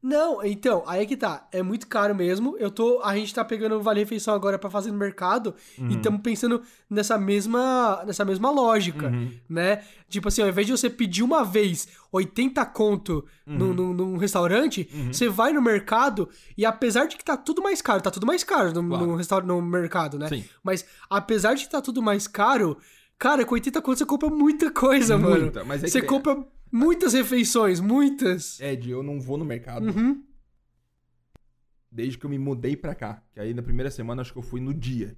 Não, então, aí é que tá. É muito caro mesmo. Eu tô. A gente tá pegando o Vale Refeição agora pra fazer no mercado e estamos pensando nessa mesma, nessa mesma lógica, né? Tipo assim, ao invés de você pedir uma vez 80 conto num, num, num restaurante, você vai no mercado e apesar de que tá tudo mais caro, tá tudo mais caro no, Claro. no, restaur- no mercado, né? Sim. Mas apesar de que tá tudo mais caro, cara, com 80 conto você compra muita coisa, mano. Muita, mas é que você tem- compra muitas refeições, muitas. Ed, eu não vou no mercado Uhum. desde que eu me mudei pra cá. Que aí na primeira semana acho que eu fui no dia.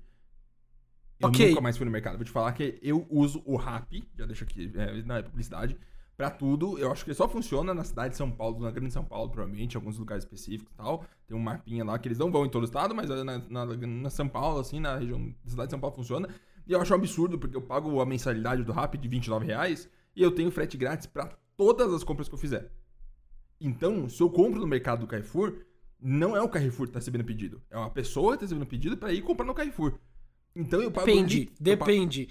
Eu Ok. nunca mais fui no mercado. Vou te falar que eu uso o Rap, já deixo aqui, é, não é publicidade, pra tudo. Eu acho que só funciona na cidade de São Paulo, na grande São Paulo, provavelmente, em alguns lugares específicos e tal. Tem um mapinha lá que eles não vão em todo o estado, mas na, na, na São Paulo, assim, na região da cidade de São Paulo funciona. E eu acho um absurdo, porque eu pago a mensalidade do Rap de 29 reais e eu tenho frete grátis pra todas as compras que eu fizer. Então, se eu compro no mercado do Carrefour, não é o Carrefour que tá recebendo pedido. É uma pessoa que tá recebendo pedido pra ir comprar no Carrefour. Então eu pago... Depende, pago- depende.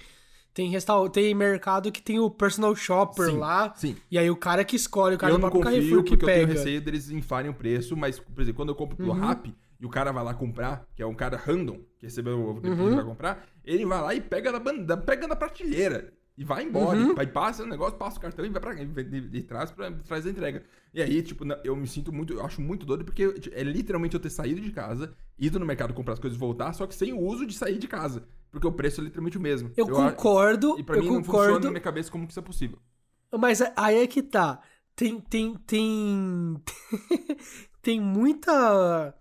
Tem, restaur... tem mercado que tem o personal shopper Sim, lá. Sim. E aí o cara que escolhe, o cara eu do próprio Carrefour que porque eu tenho pega. receio deles infarem o preço, mas, por exemplo, quando eu compro pelo Uhum. Rap e o cara vai lá comprar, que é um cara random, que recebeu o pedido Uhum. pra comprar, ele vai lá e pega na, banda, pega na prateleira. E vai embora, Uhum. vai, passa o negócio, passa o cartão e vai pra e, e, e traz, pra, traz a entrega. E aí, tipo, eu me sinto muito, eu acho muito doido, porque tipo, é literalmente eu ter saído de casa, ido no mercado comprar as coisas e voltar, só que sem o uso de sair de casa. Porque o preço é literalmente o mesmo. Eu, a- concordo, E pra eu mim não funciona concordo. na minha cabeça como que isso é possível. Mas aí é que tá. Tem, tem, tem. tem muita.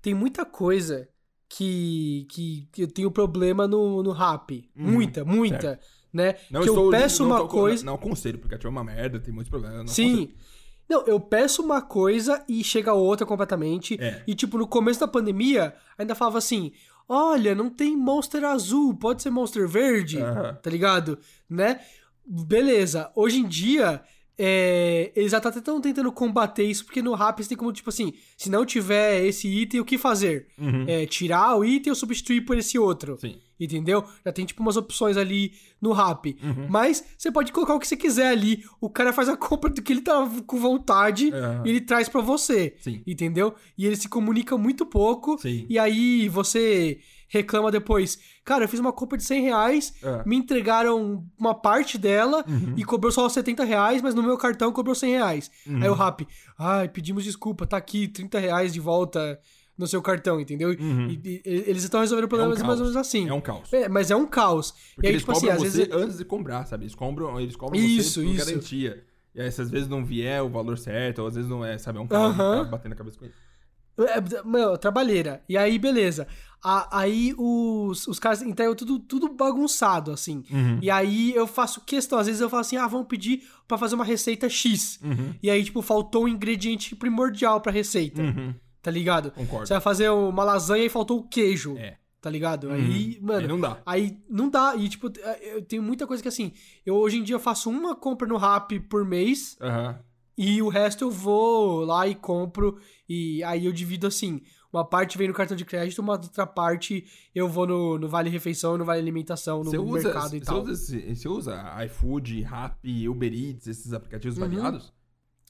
Tem muita coisa que, que, eu tenho problema no, no rap. Uhum, muita, muita. Né? Não que eu peço não uma tô- coisa. Não, não aconselho, porque é uma merda, tem muitos problemas. não Sim. aconselho. Não, eu peço uma coisa e chega outra completamente. É. E, tipo, no começo da pandemia, ainda falava assim: olha, não tem monster azul, pode ser monster verde, Aham. tá ligado? Né? Beleza. Hoje em dia, é, eles já estão tentando combater isso, porque no rap você tem como, tipo assim, se não tiver esse item, o que fazer? Uhum. É, tirar o item ou substituir por esse outro. Sim. Entendeu? Já tem, tipo, umas opções ali no rap. Uhum. Mas você pode colocar o que você quiser ali. O cara faz a compra do que ele tá com vontade Aham. e ele traz pra você. Sim. Entendeu? E ele se comunica muito pouco. Sim. E aí você reclama depois. Cara, eu fiz uma compra de 100 reais, É. me entregaram uma parte dela Uhum. e cobrou só 70 reais, mas no meu cartão cobrou 100 reais. Uhum. Aí o rap, ai, pedimos desculpa, tá aqui 30 reais de volta no seu cartão, entendeu? Uhum. E- e- eles estão resolvendo problemas mais caos. ou menos assim. É um caos. É, mas é um caos. Porque e aí, eles tipo assim, cobram às você vezes. antes de comprar, sabe? Eles cobram, eles cobram Isso, você isso. garantia. E aí, se às vezes não vier o valor certo, ou às vezes não é, sabe? É um caos, Aham. ficar batendo a cabeça com ele. É, Meu, trabalheira. E aí, beleza. A- aí os, os caras entregam tudo, tudo bagunçado, assim. Uhum. E aí eu faço questão, às vezes eu falo assim, ah, vamos pedir pra fazer uma receita X. Uhum. E aí, tipo, faltou um ingrediente primordial pra receita, Uhum. tá ligado? Concordo. Você vai fazer uma lasanha e faltou o queijo, É. tá ligado? Uhum. Aí, mano, Aí não dá. Aí não dá. E, tipo, eu tenho muita coisa que assim. Eu hoje em dia faço uma compra no Rap por mês Aham. E o resto eu vou lá e compro. E aí eu divido assim. Uma parte vem no cartão de crédito, uma outra parte eu vou no, no Vale Refeição, no Vale Alimentação, no Você usa, mercado e você tal. usa, esse- você usa iFood, Rappi, Uber Eats, esses aplicativos Uhum. variados?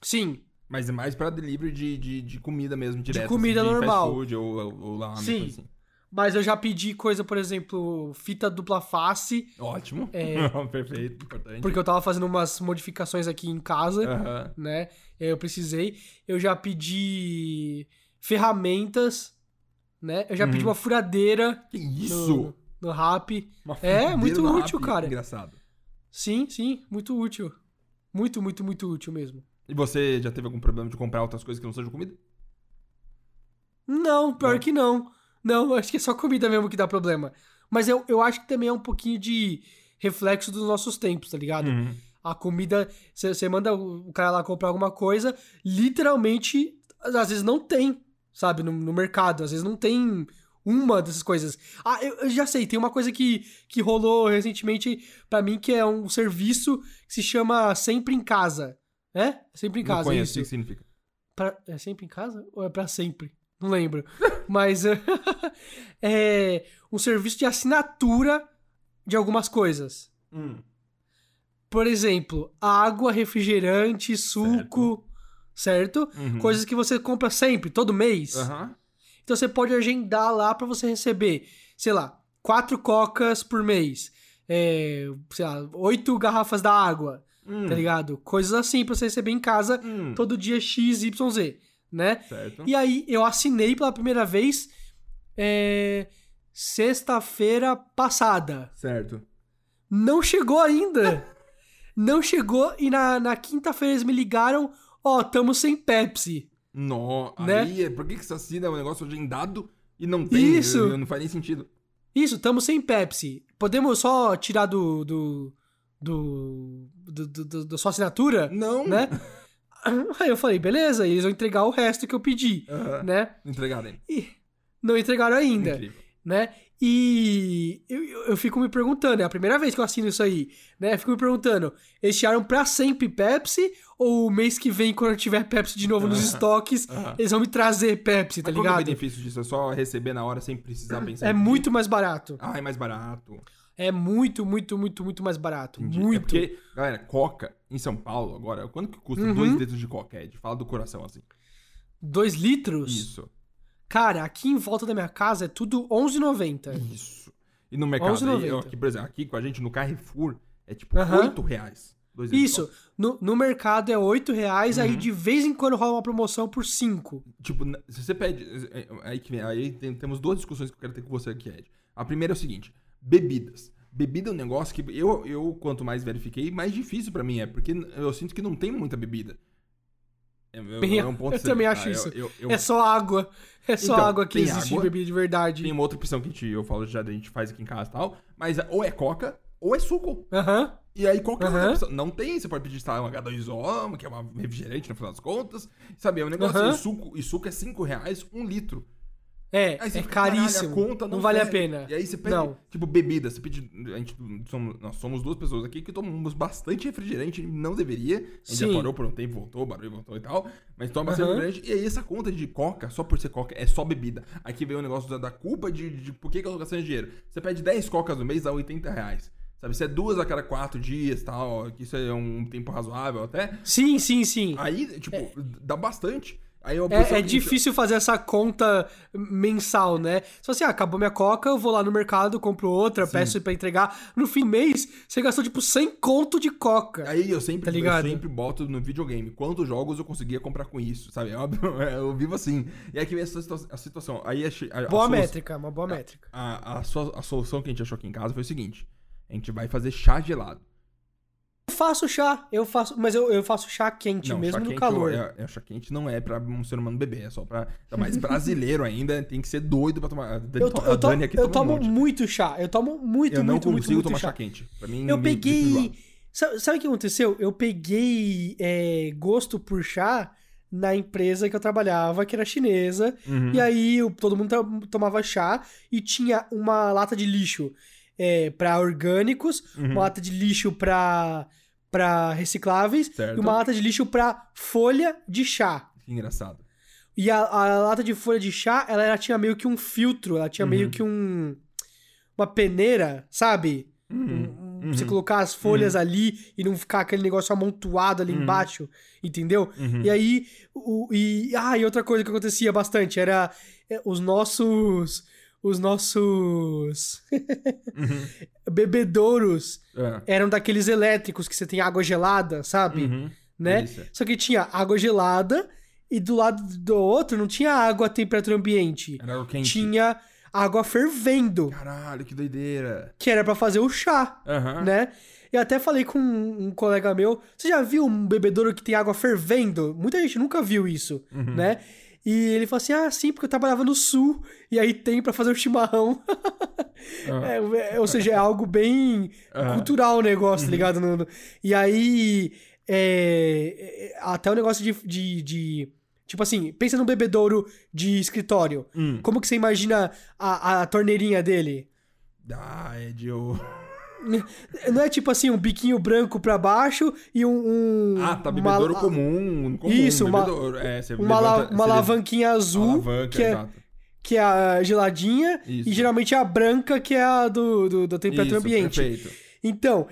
Sim, Mas é mais pra delivery de, de, de comida mesmo, direto. comida assim, de normal. Food ou, ou, ou lá, Sim. assim. Mas eu já pedi coisa, por exemplo, fita dupla face, Ótimo. É. Perfeito, importante. porque eu tava fazendo umas modificações aqui em casa. Aham. né? E aí Eu precisei. Eu já pedi ferramentas, né? Eu já pedi Uhum. uma furadeira Que isso? no, no rap. Uma É, muito útil, Rappi. cara. Engraçado. Sim, sim, muito útil. Muito, muito, muito útil mesmo. E você já teve algum problema de comprar outras coisas que não sejam comida? Não, pior Não. que não. Não, acho que é só comida mesmo que dá problema. Mas eu, eu acho que também é um pouquinho de reflexo dos nossos tempos, tá ligado? Uhum. A comida, você manda o cara lá comprar alguma coisa, literalmente, às vezes não tem, sabe, no, no mercado. Às vezes não tem uma dessas coisas. Ah, eu, eu já sei, tem uma coisa que, que rolou recentemente pra mim, que é um serviço que se chama Sempre em Casa. É? Sempre em Não casa, conheço, o isso. que significa? Pra- é sempre em casa ou é pra sempre? Não lembro. Mas é um serviço de assinatura de algumas coisas. Hum. Por exemplo, água, refrigerante, suco, certo? Uhum. Coisas que você compra sempre, todo mês. Aham. Então você pode agendar lá pra você receber, sei lá, quatro cocas por mês. É, sei lá, oito garrafas da água, Hum, tá ligado? Coisas assim pra você receber em casa hum, todo dia XYZ, né? Certo. E aí eu assinei pela primeira vez é, sexta-feira passada. Certo. Não chegou ainda. Não chegou e na, na quinta-feira eles me ligaram, ó, tamo sem Pepsi. No, Né? aí, por que, que você assina um negócio agendado e não tem? Isso. Não faz nem sentido. Isso, tamo sem Pepsi. Podemos só tirar do. do. do. do, do- do- da sua assinatura? Não. Né? Aí eu falei, beleza, eles vão entregar o resto que eu pedi, né? Entregaram ele. E não entregaram ainda, Incrível. né? E eu, eu, eu fico me perguntando, é a primeira vez que eu assino isso aí, né? Eu fico me perguntando, eles tiraram pra sempre Pepsi? Ou o mês que vem, quando tiver Pepsi de novo nos estoques, eles vão me trazer Pepsi, tá Mas qual que é o ligado? benefício disso? É só receber na hora sem precisar pensar. É muito mais barato. Ah, é mais barato. É muito, muito, muito, muito mais barato. Entendi. Muito. É porque, galera, Coca em São Paulo agora, quanto que custa Uhum. 2 litros de Coca, Ed? Fala do coração assim. 2 litros? Isso. Cara, aqui em volta da minha casa é tudo 11,90. Isso. E no mercado, 11,90. aí, eu aqui, por exemplo, aqui com a gente no Carrefour, é tipo Aham. 8 reais. Dois Isso, no, no mercado é 8 reais, Uhum. aí de vez em quando rola uma promoção por 5. Tipo, se você pede. é, é, Aí, que vem, aí tem- temos duas discussões que eu quero ter com você aqui, Ed. A primeira é o seguinte: bebidas. Bebida é um negócio que eu, eu quanto mais verifiquei, mais difícil pra mim é, porque eu sinto que não tem muita bebida. É, é- Bem, é um ponto eu sério, também tá? acho Eu- isso. eu- eu- É só água. É só Então, água que existe água, de bebida de verdade. Tem uma outra opção que a gente, eu falo já, a gente faz aqui em casa e tal, mas ou é coca ou é suco. Aham. E aí qualquer outra Aham. opção. Não tem, você pode pedir sei lá, um H2O, que é uma refrigerante no final das contas. Sabe, é um negócio assim, suco, e suco é 5 reais um litro. É, Aí você é fica, caríssimo. a conta não, não vale a pena. E aí você pede, Não. tipo, bebida. Você pede. A gente, somos, nós somos duas pessoas aqui que tomamos bastante refrigerante, não deveria. A gente já Sim. parou por um tempo, voltou, barulho voltou e tal. Mas toma bastante Aham. refrigerante. E aí essa conta de coca, só por ser coca, é só bebida. Aqui vem o negócio da, da culpa de, de por que, que eu tô gastando dinheiro. Você pede 10 cocas no mês, dá 80 reais. Sabe, se é duas a cada quatro dias e tal, que isso é um tempo razoável até. Sim, sim, sim. Aí, tipo, dá bastante. Eu É, é difícil fazer essa conta mensal, né? Só assim, ah, acabou minha coca, eu vou lá no mercado, compro outra, peço pra entregar. No fim do mês, você gastou tipo 100 conto de coca. Aí eu sempre, Tá ligado? eu sempre boto no videogame quantos jogos eu conseguia comprar com isso, sabe? É óbvio, é, eu vivo assim. E aí que vem essa situa- a situação. Aí a, a, a Boa solu- métrica, uma boa métrica. A, a, a solução que a gente achou aqui em casa foi o seguinte: a gente vai fazer chá gelado. Eu faço chá, eu faço, mas eu, eu faço chá quente, Não, mesmo chá no quente calor. É, é, chá quente não é pra um ser humano beber, é só pra. Tá mais brasileiro ainda, tem que ser doido pra tomar. Eu, to- eu, to- eu um tomo monte. muito chá, eu tomo muito, Eu não muito, muito, consigo muito tomar chá. chá quente. Pra mim, Eu me peguei. enjoado. Sabe, o que aconteceu? Eu peguei é, gosto por chá na empresa que eu trabalhava, que era chinesa. Uhum. E aí eu- todo mundo to- tomava chá e tinha uma lata de lixo é, para orgânicos, Uhum. uma lata de lixo para para recicláveis Certo. e uma lata de lixo para folha de chá. Que engraçado. E a, a lata de folha de chá, ela, era- tinha meio que um filtro, ela tinha Uhum. meio que um uma peneira, sabe? Um- um- Você colocar as folhas ali e não ficar aquele negócio amontoado ali Uhum. embaixo, entendeu? Uhum. E aí, o, e, ah, e outra coisa que acontecia bastante era é, os nossos, os nossos Uhum. bebedouros É. eram daqueles elétricos que você tem água gelada, sabe? Uhum. Né? Delícia. Só que tinha água gelada e do lado do outro não tinha água a temperatura ambiente. Era água quente. Tinha água fervendo, Caralho, que doideira. que era pra fazer o chá. Aham. né? Eu até falei com um, um colega meu, você já viu um bebedouro que tem água fervendo? Muita gente nunca viu isso, Uhum. né? E ele falou assim: ah, sim, porque eu trabalhava no sul, e aí tem pra fazer o chimarrão. Ah. É, é, ou seja, é algo bem Aham. cultural o negócio, Uhum. tá ligado? No- no- E aí, é, é, até o negócio de, de, de- Tipo assim, pensa num bebedouro de escritório. Hum. Como que você imagina a, a torneirinha dele? Ah, Ed, eu... Não é tipo assim, um biquinho branco pra baixo e um. um Ah, tá, uma- bebedouro comum, comum. Isso, uma- bebedouro. É, você Uma, levanta- uma alavanquinha azul, alavanca, que, é, exato. que é a geladinha, Isso. e geralmente a branca, que é a do, do, da temperatura Isso, ambiente. Perfeito. Então,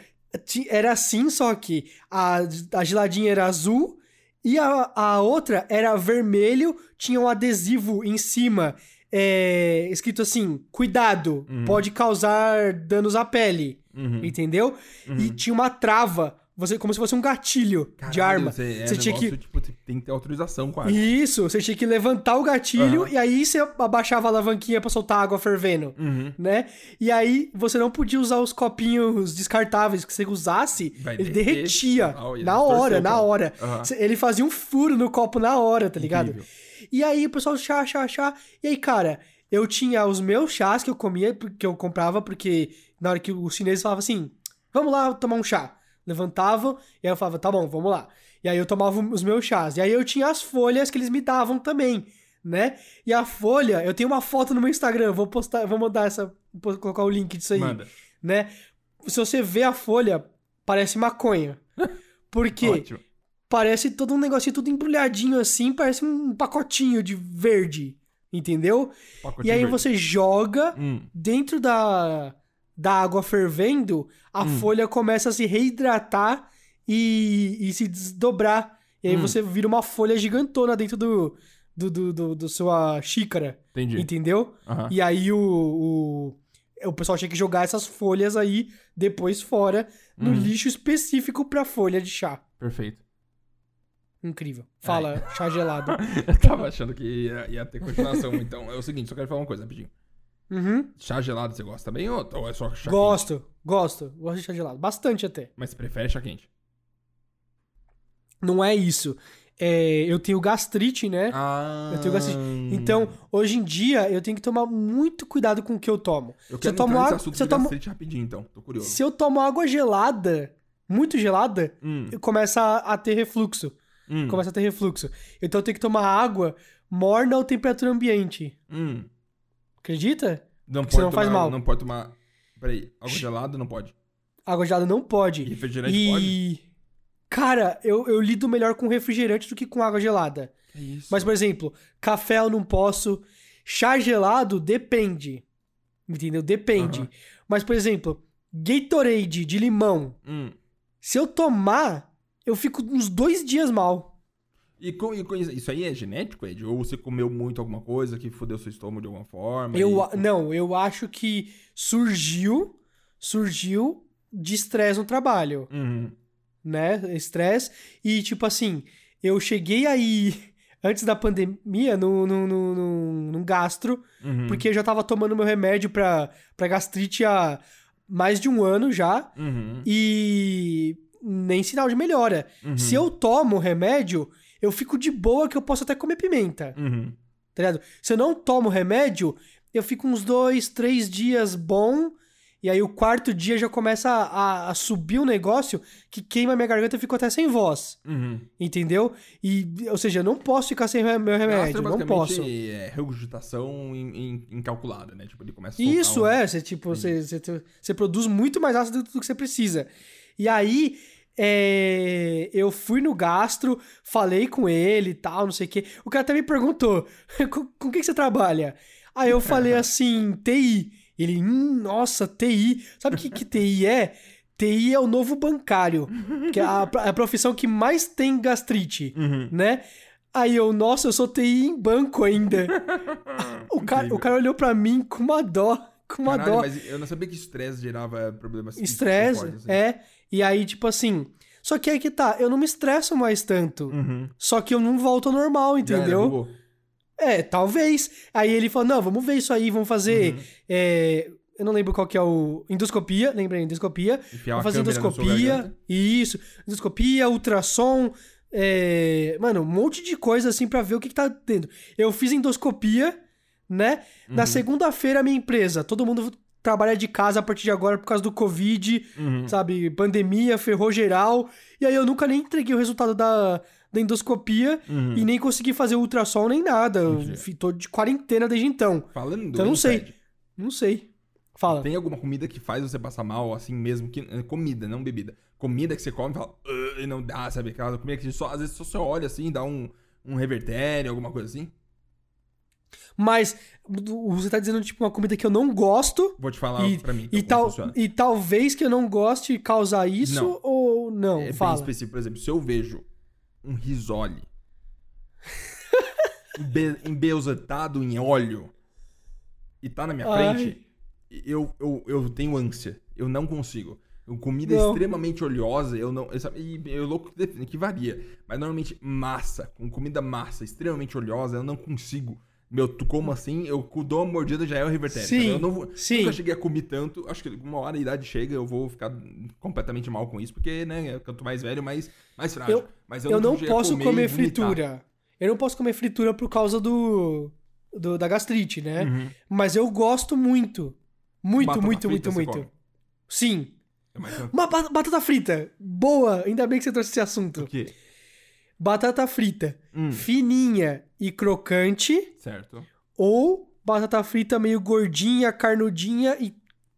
era assim, só que a, a geladinha era azul E a, a outra era vermelho, tinha um adesivo em cima, é, escrito assim: cuidado, pode causar danos à pele. Uhum. Entendeu? E tinha uma trava, você, como se fosse um gatilho de Caralho, arma. Você, é Você tinha negócio, que. tipo, tem que ter autorização quase. Isso, você tinha que levantar o gatilho Aham. e aí você abaixava a alavanquinha pra soltar água fervendo, Uhum. né? E aí você não podia usar os copinhos descartáveis que você usasse, Vai ele derreter, derretia ia na hora, na hora. Cê- Ele fazia um furo no copo na hora, tá ligado? Incrível. E aí o pessoal chá, chá, chá. E aí, cara, eu tinha os meus chás que eu comia, que eu comprava, porque na hora que os chineses falavam assim, vamos lá tomar um chá. Levantavam, e aí eu falava, tá bom, vamos lá. E aí eu tomava os meus chás. E aí eu tinha as folhas que eles me davam também, né? E a folha, eu tenho uma foto no meu Instagram, vou postar, vou mandar essa, vou colocar o link disso aí, Manda. né? Se você vê a folha, parece maconha. Por quê? Ótimo. parece todo um negocinho tudo embrulhadinho assim, parece um pacotinho de verde, entendeu? E Pacotinho aí verde. você joga Hum. dentro da, da água fervendo, a Hum. folha começa a se reidratar e, e se desdobrar. E aí Hum. você vira uma folha gigantona dentro do, do, do, do, do sua xícara, Entendi. entendeu? Aham. E aí o, o, o pessoal tinha que jogar essas folhas aí depois fora no Uhum. lixo específico pra folha de chá. Perfeito. Incrível. Fala, chá gelado. Eu tava achando que ia, ia ter continuação. então, é o seguinte, só quero falar uma coisa rapidinho. Uhum. Chá gelado você gosta também ou, ou é só chá quente? Gosto, gosto. Gosto de chá gelado. Bastante até. Mas você prefere chá quente? Não é isso. É, eu tenho gastrite, né? Ah. Eu tenho gastrite. Então, hoje em dia, eu tenho que tomar muito cuidado com o que eu tomo. Eu se quero eu tomo água, se eu tomo, gastrite rapidinho, então. Tô curioso. se eu tomo água gelada, muito gelada, Hum, eu começo a, a ter refluxo. hum, Começa a ter refluxo. Então eu tenho que tomar água morna ou temperatura ambiente. hum. Acredita? Não Porque pode senão tomar, faz mal. Não pode tomar... Peraí, água gelada não pode. Água gelada não E pode. refrigerante pode? E. Cara, eu, eu lido melhor com refrigerante do que com água gelada. Que isso? Mas, por exemplo, café eu não posso. Chá gelado depende. Entendeu? Depende. Mas, por exemplo, Gatorade de limão. Hum. Se eu tomar, eu fico uns dois dias mal. E, com, e com isso, isso aí é genético, Ed? Ou você comeu muito alguma coisa que fodeu seu estômago de alguma forma? Eu, e- não, eu acho que surgiu. Surgiu de estresse no trabalho. Uhum. né? Estresse. E, tipo assim, eu cheguei aí, antes da pandemia, no, no, no, no, num gastro, Uhum. porque eu já tava tomando meu remédio pra, pra gastrite há mais de um ano já, Uhum. e nem sinal de melhora. Uhum. Se eu tomo o remédio, eu fico de boa que eu posso até comer pimenta, Uhum. tá ligado? Se eu não tomo remédio, eu fico uns dois, três dias bom. E aí o quarto dia já começa a, a- a subir um negócio que queima minha garganta e fico até sem voz. Uhum. Entendeu? E, ou seja, eu não posso ficar sem meu remédio. Não posso. É regurgitação in- in- incalculada, né? Tipo, ele começa a Isso um- é, você, tipo, você, você, você produz muito mais ácido do que você precisa. E aí, é, eu fui no gastro, falei com ele e tal, não sei o quê. O cara até me perguntou: com, com o que que você trabalha? Aí eu falei assim: TI. Ele, hum, nossa, TI. Sabe o que, que TI é? TI é o novo bancário, que é a, a profissão que mais tem gastrite, Uhum. né? Aí eu, nossa, eu sou TI em banco ainda. o, cara, o cara olhou pra mim com uma dó, com uma Caralho, dó. mas eu não sabia que estresse gerava problemas Estresse, assim. é. E aí, tipo assim. Só que aí que tá, eu não me estresso mais tanto. Uhum. Só que eu não volto ao normal, entendeu? bugou. É, talvez. Aí ele falou: não, vamos ver isso aí, vamos fazer. Uhum. é, eu não lembro qual que é o. Endoscopia, lembrei, endoscopia. Enfiar Vamos fazer endoscopia. Isso. Endoscopia, ultrassom. é, Mano, um monte de coisa assim pra ver o que, que tá dentro. Eu fiz endoscopia, né? Uhum. Na segunda-feira, a minha empresa, todo mundo trabalha de casa a partir de agora por causa do Covid, Uhum. sabe? Pandemia, ferrou geral. E aí eu nunca nem entreguei o resultado da, da endoscopia Uhum. e nem consegui fazer ultrassom nem nada. Eu tô de quarentena desde então. Falando Então eu não sei. Ed, Não sei. Fala. Tem alguma comida que faz você passar mal, assim mesmo? Que, é, comida, não bebida. Comida que você come e fala, e não dá, sabe? Aquela comida que só, às vezes só você olha assim, dá um, um revertério, alguma coisa assim. Mas você tá dizendo, tipo, uma comida que eu não gosto. Vou te falar E, pra mim. e, tal, funciona. e talvez que eu não goste causar isso Não. ou não? É bem Fala. específico. Por exemplo, se eu vejo um risole embe- embeuzetado em óleo e tá na minha Ai. frente, eu, eu, eu tenho ânsia. Eu não consigo. Comida Não. extremamente oleosa, eu não. eu E eu louco que define- que varia. Mas normalmente massa, com comida massa, extremamente oleosa, eu não consigo. Meu, tu como assim, eu dou uma mordida já é o revertério. Sim, sabe? Eu não vou, sim. nunca cheguei a comer tanto. Acho que uma hora a idade chega, eu vou ficar completamente mal com isso, porque, né, quanto mais velho, mais, mais frágil. Eu- Mas Eu, nunca não posso comer comer fritura. Eu não posso comer fritura por causa do, do- da gastrite, né? Uhum. Mas eu gosto muito. Muito, Batata muito, frita muito, muito. come? Sim. É mais- Uma ba- batata frita. Boa. Ainda bem que você trouxe esse assunto. O quê? Batata frita. Hum, Fininha e crocante. certo. Ou batata frita meio gordinha, carnudinha e,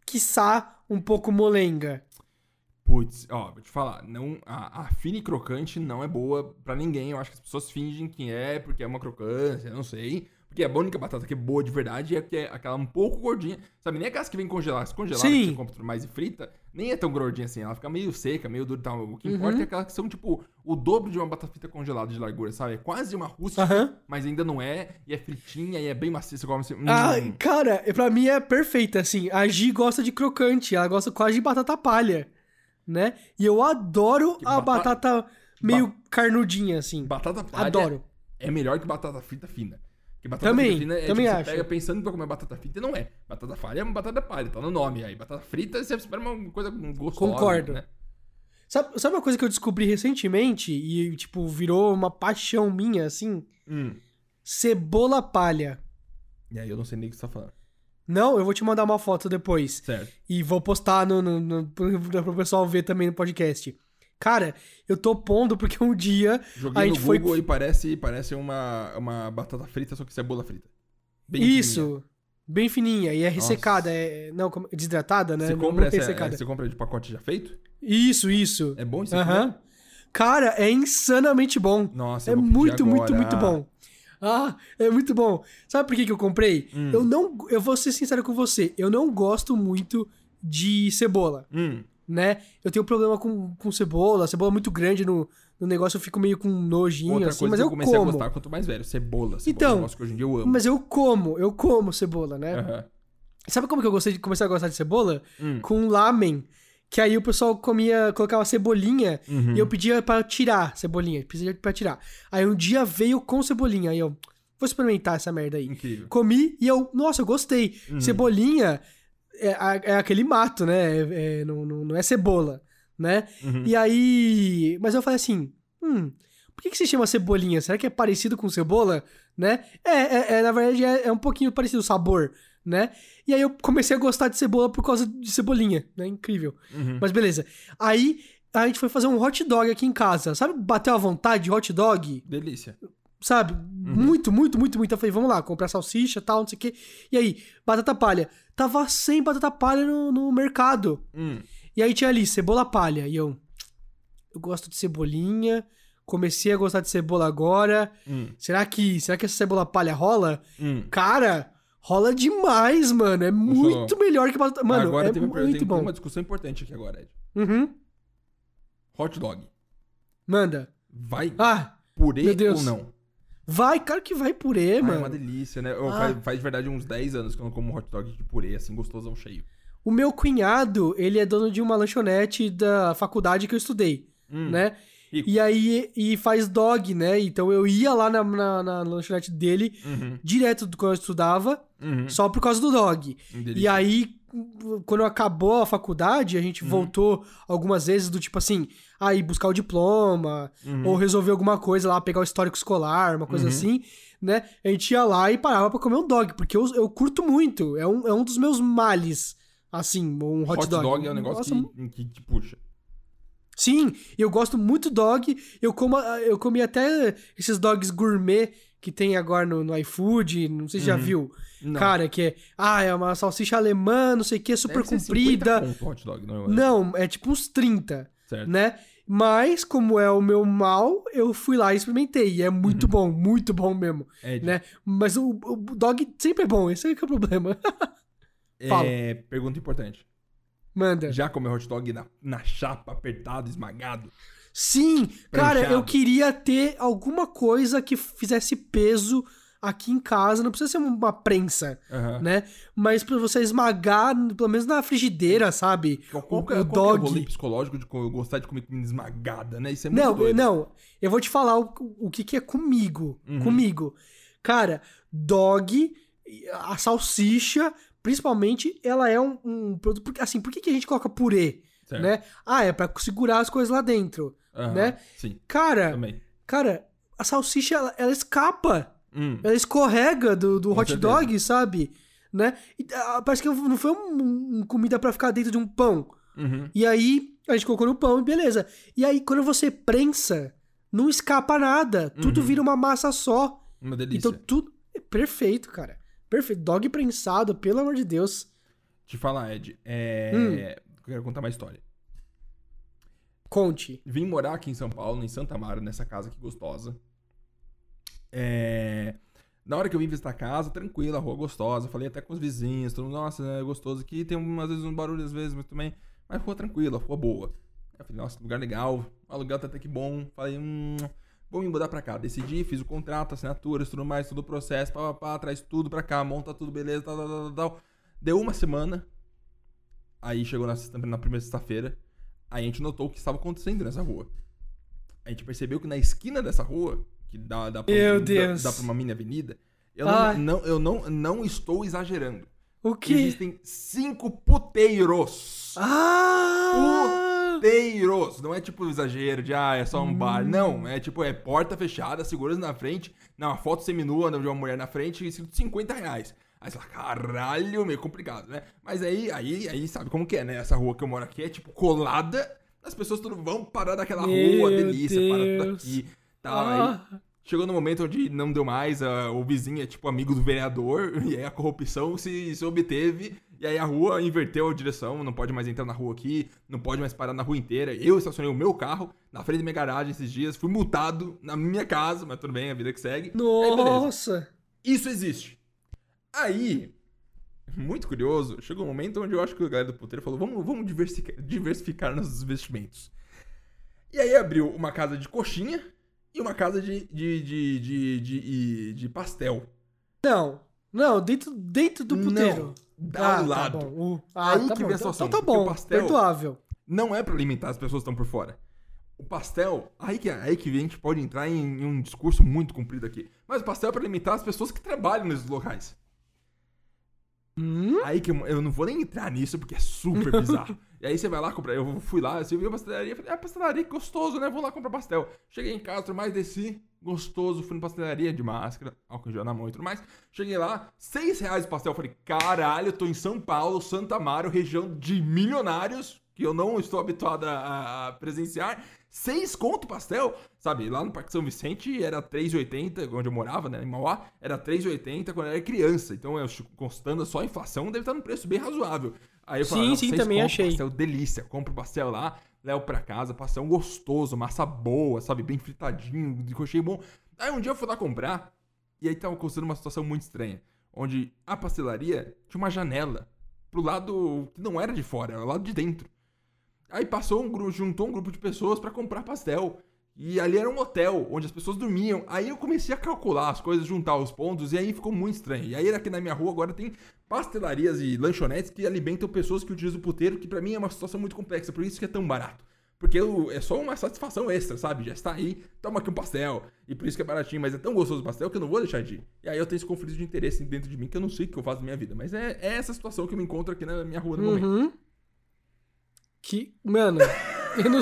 quiçá, um pouco molenga. Putz, ó, vou te falar, não, a, a fina e crocante não é boa pra ninguém. Eu acho que as pessoas fingem que é porque é uma crocância, não sei. Porque a única batata que é boa de verdade é que é aquela um pouco gordinha. Sabe, nem aquelas que vem congelada. Se congelada, Sim. que você compra mais e frita, nem é tão gordinha assim. Ela fica meio seca, meio dura e tal. O que Uhum. importa é aquelas que são, tipo, o dobro de uma batata frita congelada de largura, sabe? É quase uma rústica, Aham. mas ainda não é. E é fritinha e é bem macia. Você come assim. hum. Ah, cara, pra mim é perfeita, assim. A Gi gosta de crocante, ela gosta quase de batata palha, né? E eu adoro Que a bata- batata meio carnudinha, assim. Batata palha Adoro. é melhor que batata frita fina. Porque batata Também, frita fina é também tipo, acho. você pega pensando que vai comer batata frita não é. Batata palha é uma batata palha, tá no nome aí. Batata frita você espera uma coisa gostosa. Concordo. Né? Sabe, sabe uma coisa que eu descobri recentemente e, tipo, virou uma paixão minha, assim? Hum. Cebola palha. E aí eu não sei nem o que você tá falando. Não, eu vou te mandar uma foto depois. Certo. E vou postar no, no, no, pro pro pessoal ver também no podcast. Cara, eu tô pondo porque um dia Joguei a no gente foi. Google e parece, parece uma, uma batata frita, só que cebola frita. Bem Isso. fininha. Bem fininha. E é ressecada. É, não, como- desidratada, né? Você compra, não essa, ressecada. você compra de pacote já feito? Isso, isso. É bom isso? Aham. Cara, é insanamente bom. Nossa, É muito, muito, muito bom. Ah, é muito bom. Sabe por que, que eu comprei? Hum. Eu não. Eu vou ser sincero com você. Eu não gosto muito de cebola, Hum. Né? Eu tenho problema com, com cebola. Cebola muito grande no, no negócio, eu fico meio com nojinho, Outra assim, coisa mas que eu eu comecei como. a gostar quanto mais velho, cebola. cebola Então, é um que hoje em dia eu amo. Mas eu como, eu como cebola, né? Aham. Sabe como que eu gostei de começar a gostar de cebola? Hum. Com lamen. Que aí o pessoal comia, colocava cebolinha Uhum. e eu pedia pra tirar cebolinha, pedia pra tirar. Aí um dia veio com cebolinha, aí eu vou experimentar essa merda aí. Incrível. Comi e eu, nossa, eu gostei. Uhum. Cebolinha é, é aquele mato, né? É- é- não, não, não é cebola, né? Uhum. E aí. Mas eu falei assim: hum, por que, que se chama cebolinha? Será que é parecido com cebola? Né? É, é, é, na verdade, é, é um pouquinho parecido o sabor, né? E aí eu comecei a gostar de cebola por causa de cebolinha, né? Incrível. Uhum. Mas beleza. Aí a gente foi fazer um hot dog aqui em casa. Sabe, bateu à vontade de hot dog? Delícia. Sabe? Muito, muito, muito, muito. Eu falei, vamos lá, comprar salsicha tal, não sei o quê. E aí, batata palha. Tava sem batata palha no, no mercado. Hum. E aí tinha ali, cebola palha. E eu, eu gosto de cebolinha. Comecei a gostar de cebola agora. Hum. Será que, será que essa cebola palha rola? Hum. Cara, rola demais, mano. É muito melhor que batata. Mano, agora é teve, muito tem bom. uma discussão importante aqui agora, Ed. Uhum. Hot dog. Manda. Vai Ah, purê ou não? Vai, cara que vai purê, Ah, é mano. uma delícia, né? Eu- Ah. faz, faz de verdade uns 10 anos que eu não como hot dog de purê, assim, gostosão cheio. O meu cunhado, ele é dono de uma lanchonete da faculdade que eu estudei, Hum. né? Rico. E aí, e faz dog, né? Então eu ia lá na, na, na lanchonete dele, Uhum. direto do quando eu estudava, Uhum. só por causa do dog. Delícia. E aí, quando acabou a faculdade, a gente Uhum. voltou algumas vezes do tipo assim, aí buscar o diploma, Uhum. ou resolver alguma coisa lá, pegar o histórico escolar, uma coisa Uhum. assim, né? A gente ia lá e parava pra comer um dog, porque eu, eu curto muito. É um, é um dos meus males, assim, um hot, hot, dog. é um negócio Nossa, que, que te puxa. Sim, eu gosto muito dog. Eu como, eu comi até esses dogs gourmet que tem agora no, no iFood, não sei se já Uhum. viu. Não. Cara, que é, ah, é uma salsicha alemã, não sei o que, super Deve comprida. 50 conto hot dog, não é? Não, é tipo uns 30, Certo. né? Mas, como é o meu mal, eu fui lá e experimentei. E é Uhum. muito bom, muito bom mesmo, Ed, né? Mas o, o dog sempre é bom, esse é que é o problema. É, pergunta importante. Manda. Já comeu hot dog na, na chapa, apertado, esmagado? Sim, cara, Pranchado. eu queria ter alguma coisa que fizesse peso aqui em casa. Não precisa ser uma prensa, Aham. né? Mas pra você esmagar, pelo menos na frigideira, sabe? Qual, qual, o, é- qual que é o dog. rolê psicológico de eu gostar de comer comida esmagada, né? Isso é muito Não, doido. não. Eu vou te falar o, o que, que é comigo. Uhum. Comigo. Cara, dog, a salsicha, principalmente, ela é um, um produto. Porque, assim, por que, que a gente coloca purê? Certo. Né? Ah, é pra segurar as coisas lá dentro. Aham, né? Sim, Cara, também. cara, a salsicha, ela, ela escapa. Hum, Ela escorrega do, do Com hot certeza. dog, sabe? Né? E, ah, parece que não foi um, um comida pra ficar dentro de um pão. uhum. E aí, a gente colocou no pão e beleza. E aí, quando você prensa, não escapa nada. Tudo Uhum. vira uma massa só. Uma delícia. Então, tudo. É perfeito, cara. Perfeito. Dog prensado, pelo amor de Deus. Te falar, Ed, é... Hum. Eu quero contar uma história. Conte. Vim morar aqui em São Paulo, em Santa Amaro, nessa casa aqui gostosa. É... Na hora que eu vim visitar a casa, tranquila, a rua gostosa. Falei até com os vizinhos, todo mundo, nossa, é gostoso aqui. Tem umas vezes um barulho às vezes, mas também. Mas rua tranquila, rua boa. Eu falei, nossa, lugar legal, o aluguel tá até que bom. Falei, hum, vou me mudar pra cá. Decidi, fiz o contrato, assinaturas, tudo mais, todo o processo, pá, pá, pá, traz tudo pra cá, monta tudo, beleza, tal, tal, tal, tal. Deu uma semana. Aí chegou na, sexta- na primeira sexta-feira. Aí a gente notou o que estava acontecendo nessa rua. A gente percebeu que na esquina dessa rua, que dá, dá, pra, Meu Deus. dá pra uma mini avenida, eu, não, não, eu não, não estou exagerando. O quê? Existem cinco puteiros. Ah! Puteiros. Não é tipo exagero de, ah, é só um Hum. bar. Não, é tipo, é porta fechada, segurança na frente, não, uma foto seminua de uma mulher na frente e escrito 50 reais. Aí você fala, caralho, meio complicado, né? Mas aí, aí, aí, sabe como que é, né? Essa rua que eu moro aqui é, tipo, colada. As pessoas tudo vão parar daquela Meu rua, delícia, para tudo Deus. aqui. Tal, aí Ah, Chegou no momento onde não deu mais, ah, o vizinho é tipo amigo do vereador, e aí a corrupção se, se obteve, e aí a rua inverteu a direção, não pode mais entrar na rua aqui, não pode mais parar na rua inteira. Eu estacionei o meu carro na frente da minha garagem esses dias, fui multado na minha casa, mas tudo bem, a vida que segue. Aí, nossa! Isso existe. Aí, muito curioso, chegou um momento onde eu acho que o galera do puteiro falou: vamos, vamos diversificar, diversificar nossos investimentos. E aí abriu uma casa de coxinha e uma casa de, de, de, de, de, de pastel. Não, não, dentro, dentro do puteiro. Não, Ah, ao tá lado. bom. Uh, ah, Aí tá que bom. vem a Então, situação, então tá o bom, pastel- perdoável. Não é pra alimentar as pessoas que estão por fora. O pastel, aí que, aí que a gente pode entrar em, em um discurso muito comprido aqui. Mas o pastel é pra alimentar as pessoas que trabalham nesses locais. Hum? Aí que eu, eu não vou nem entrar nisso porque é super bizarro. e aí você vai lá comprar. Eu fui lá, você viu a pastelaria, falei, ah, pastelaria, que gostoso, né? Vou lá comprar pastel. Cheguei em casa, tudo mais, desci, gostoso, fui na pastelaria de máscara, álcool gel na mão e tudo mais. Cheguei lá, seis reais o pastel. Falei, caralho, eu tô em São Paulo, Santa Amaro, região de milionários, que eu não estou habituado a, a presenciar. Seis conto pastel, sabe? Lá no Parque São Vicente era 3,80, onde eu morava, né? Em Mauá, era 3,80 quando eu era criança. Então, eu constando só a inflação, deve estar num preço bem razoável. Aí eu Sim, falei, sim, seis também achei. Pastel delícia, compro o pastel lá, levo pra casa, pastel gostoso, massa boa, sabe? Bem fritadinho, de coxinha bom. Aí um dia eu fui lá comprar, e aí tava acontecendo uma situação muito estranha. Onde a pastelaria tinha uma janela pro lado que não era de fora, era o lado de dentro. Aí passou um grupo, juntou um grupo de pessoas pra comprar pastel. E ali era um hotel onde as pessoas dormiam. Aí eu comecei a calcular as coisas, juntar os pontos, e aí ficou muito estranho. E aí aqui na minha rua agora tem pastelarias e lanchonetes que alimentam pessoas que utilizam o puteiro, que pra mim é uma situação muito complexa, por isso que é tão barato. Porque o- é só uma satisfação extra, sabe? Já está aí, toma aqui um pastel. E por isso que é baratinho, mas é tão gostoso o pastel que eu não vou deixar de ir. E aí eu tenho esse conflito de interesse dentro de mim que eu não sei o que eu faço na minha vida. Mas é, é essa situação que eu me encontro aqui na minha rua no momento. Que, mano, eu não...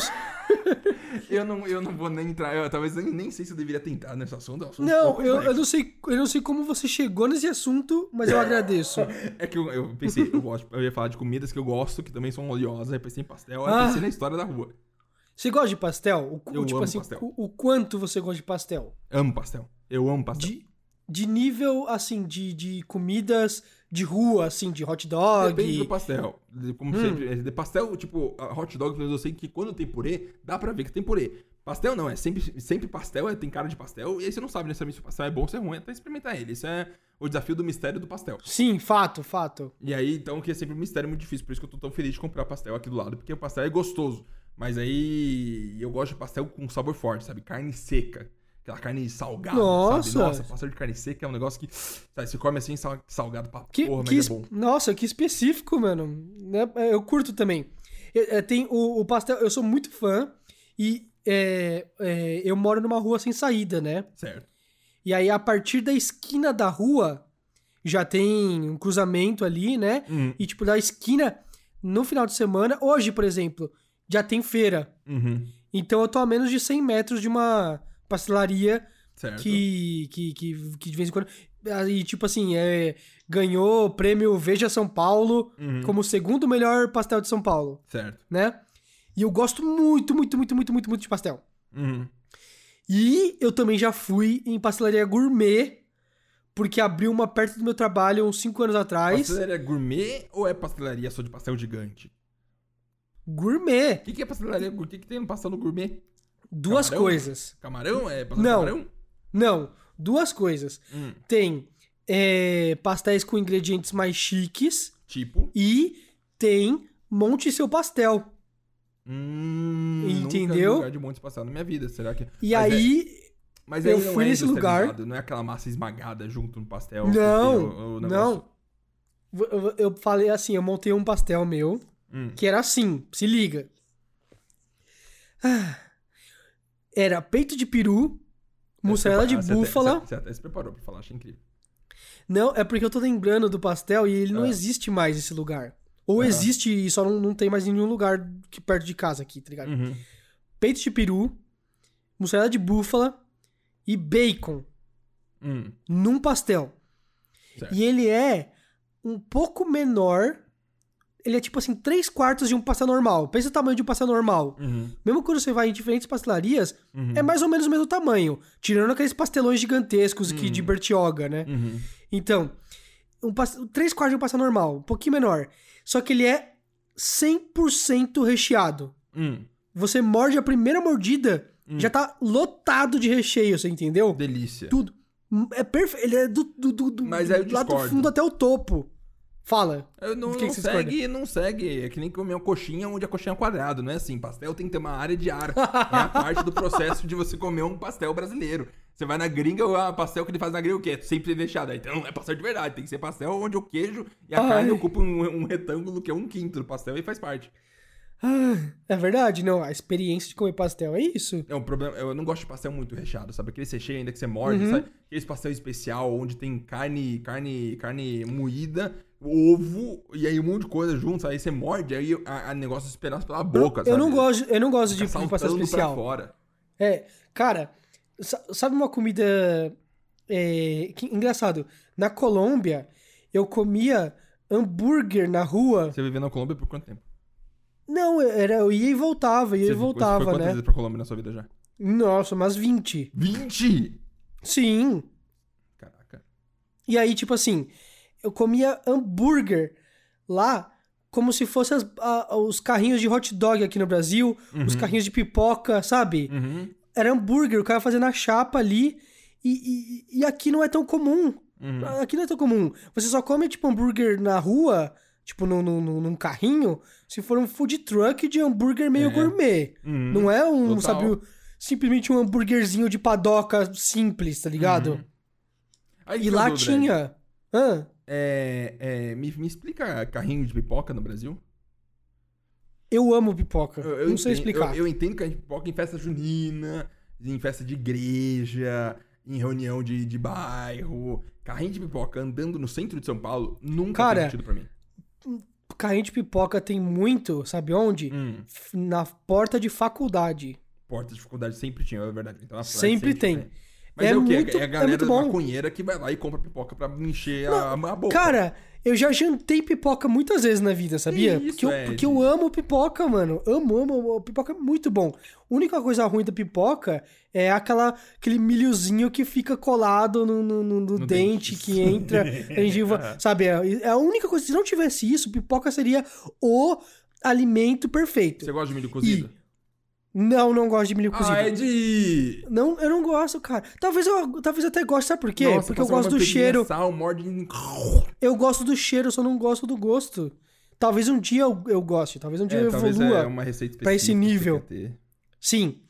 Eu não, eu não vou nem entrar, eu, talvez nem, nem sei se eu deveria tentar nesse assunto. é assunto Não, eu, eu não sei, eu não sei como você chegou nesse assunto, mas eu agradeço. É que eu, eu pensei, eu gosto, eu ia falar de comidas que eu gosto, que também são oleosas, aí pensei em pastel, aí Ah. pensei na história da rua. Você gosta de pastel? O, Eu tipo amo assim, pastel. O, o quanto você gosta de pastel? Amo pastel. Eu amo pastel. De, de nível, assim, de, de comidas de rua, assim, de hot dog. Depende do pastel. Como Hum. sempre, é, de pastel, tipo, hot dog, eu sei que quando tem purê, dá pra ver que tem purê. Pastel não, é sempre, sempre pastel, é, tem cara de pastel, e aí você não sabe necessariamente se o pastel é bom ou se é ruim, até experimentar ele. Isso é o desafio do mistério do pastel. Sim, fato, fato. E aí, então, que é sempre um mistério muito difícil. Por isso que eu tô tão feliz de comprar pastel aqui do lado, porque o pastel é gostoso. Mas aí eu gosto de pastel com sabor forte, sabe? Carne seca. Aquela carne salgada, Nossa! sabe? Nossa, pastel de carne seca é um negócio que, sabe, você come assim, sal- salgado pra Que, porra, que mas é bom. Nossa, que específico, mano. Né, Eu curto também. É, Tem o, o pastel, eu sou muito fã e é, é, eu moro numa rua sem saída, né? Certo. E aí, a partir da esquina da rua, já tem um cruzamento ali, né? Uhum. E, tipo, da esquina, no final de semana, hoje, por exemplo, já tem feira. Uhum. Então, eu tô a menos de 100 metros de uma pastelaria Certo. que, que, que, que de vez em quando. E, tipo assim, é, ganhou o prêmio Veja São Paulo Uhum. como o segundo melhor pastel de São Paulo, Certo. né? E eu gosto muito, muito, muito, muito, muito, muito de pastel. Uhum. E eu também já fui em pastelaria gourmet, porque abriu uma perto do meu trabalho uns 5 anos atrás. Pastelaria gourmet ou é pastelaria só de pastel gigante? Gourmet. O que, que é pastelaria gourmet? O que, que tem no pastel no gourmet? Duas Camarão? coisas. Camarão? É Não. camarão? Não, duas coisas. Hum. Tem é, pastéis com ingredientes mais chiques Tipo. e tem Monte Seu Pastel. Hum, Entendeu? Nunca vi lugar de monte pastel na minha vida. Será que. E Mas é- aí, Mas eu fui é nesse lugar- industrializado, Não é aquela massa esmagada junto no pastel. Não, não. eu, eu falei assim, eu montei um pastel meu Hum. que era assim, se liga. Ah, Era peito de peru, mussarela de búfala. Você, até se preparou pra falar, achei incrível. Não, é porque eu tô lembrando do pastel e ele não Ah. existe mais esse lugar. Ou Aham. existe e só não, não tem mais nenhum lugar que perto de casa aqui, tá ligado? Uhum. Peito de peru, mussarela de búfala e bacon Hum. num pastel. Certo. E ele é um pouco menor. Ele é tipo assim, 3 quartos de um pastel normal. Pensa o tamanho de um pastel normal. Uhum. Mesmo quando você vai em diferentes pastelarias, Uhum. é mais ou menos o mesmo tamanho. Tirando aqueles pastelões gigantescos que de Bertioga, né? Uhum. Então, um. 3 quartos de um pastel normal, um pouquinho menor. Só que ele é 100% recheado. Hum. Você morde a primeira mordida, já tá lotado de recheio, você entendeu? Delícia. Tudo. É perfeito. Ele é do, do, do, do, Mas aí eu do lado do fundo até o topo. Fala. Eu não, que não que você discorda? segue, não segue. É que nem comer uma coxinha onde a coxinha é quadrado, não é assim. Pastel tem que ter uma área de ar. é a parte do processo de você comer um pastel brasileiro. Você vai na gringa, o pastel que ele faz na gringa, o quê? Sempre recheado. Então não é pastel de verdade. Tem que ser pastel onde o queijo e a Ai. carne ocupam um, um retângulo que é um quinto do pastel e faz parte. Ah, é verdade? Não, a experiência de comer pastel é isso. É um problema. Eu não gosto de pastel muito recheado, sabe? Aquele recheio ainda que você morde, Uhum. sabe? Aquele pastel especial onde tem carne, carne, carne moída, ovo e aí um monte de coisa junto, aí você morde, aí a negócio se pedaço pela boca, eu sabe? não gosto, eu não gosto de Fica de pastel especial. Fora. É, cara, sa- sabe uma comida é, que- engraçado? Na Colômbia, eu comia hambúrguer na rua. Você viveu na Colômbia por quanto tempo? Não, era eu ia e voltava, ia Você e voltava, Você foi quantas né? vezes pra Colômbia na sua vida já? Nossa, umas 20. 20! Sim. Caraca. E aí, tipo assim, eu comia hambúrguer lá como se fossem os carrinhos de hot dog aqui no Brasil, os carrinhos de pipoca, sabe? Uhum. Era hambúrguer, o cara fazendo a chapa ali. E, e, e aqui não é tão comum. Uhum. Aqui não é tão comum. Você só come, tipo, hambúrguer na rua, tipo, num, num, num carrinho, se for um food truck de hambúrguer meio É. gourmet. Uhum. Não é um, Total. sabe, simplesmente um hambúrguerzinho de padoca simples, tá ligado? Uhum. Aí E lá dúvida, tinha. É, é, me, me explica carrinho de pipoca no Brasil? Eu amo pipoca. Eu, eu não sei entendo- explicar. Eu, eu entendo que a gente pipoca em festa junina, em festa de igreja, em reunião de, de bairro. Carrinho de pipoca andando no centro de São Paulo nunca Cara, fez sentido pra mim. Carrinho de pipoca tem muito, sabe onde? Hum, Na porta de faculdade. porta de faculdade sempre tinha, é verdade. Então, faculdade Sempre tem. tinha. Mas é, É o quê? muito- é a é galera bom. maconheira que vai lá e compra pipoca pra encher a, a boca. Cara, eu já jantei pipoca muitas vezes na vida, sabia? isso, porque, eu, Ed? porque eu amo pipoca, mano. Amo, amo, amo. Pipoca é muito bom. A única coisa ruim da pipoca é aquela, aquele milhozinho que fica colado no, no- no- no dente, dente. que entra na gengiva. sabe? É é a única coisa. Se não tivesse isso, pipoca seria o alimento perfeito. Você gosta de milho cozido? Não, não gosto de milho cozido. Ah, Ed! Não, eu não gosto, cara. Talvez eu, talvez eu até goste, sabe por quê? Nossa, Porque eu gosto do cheiro. Sal, morde... Eu gosto do cheiro, só não gosto do gosto. talvez um dia eu, eu goste, talvez um dia É, eu evolua. é uma receita pra esse nível. Sim.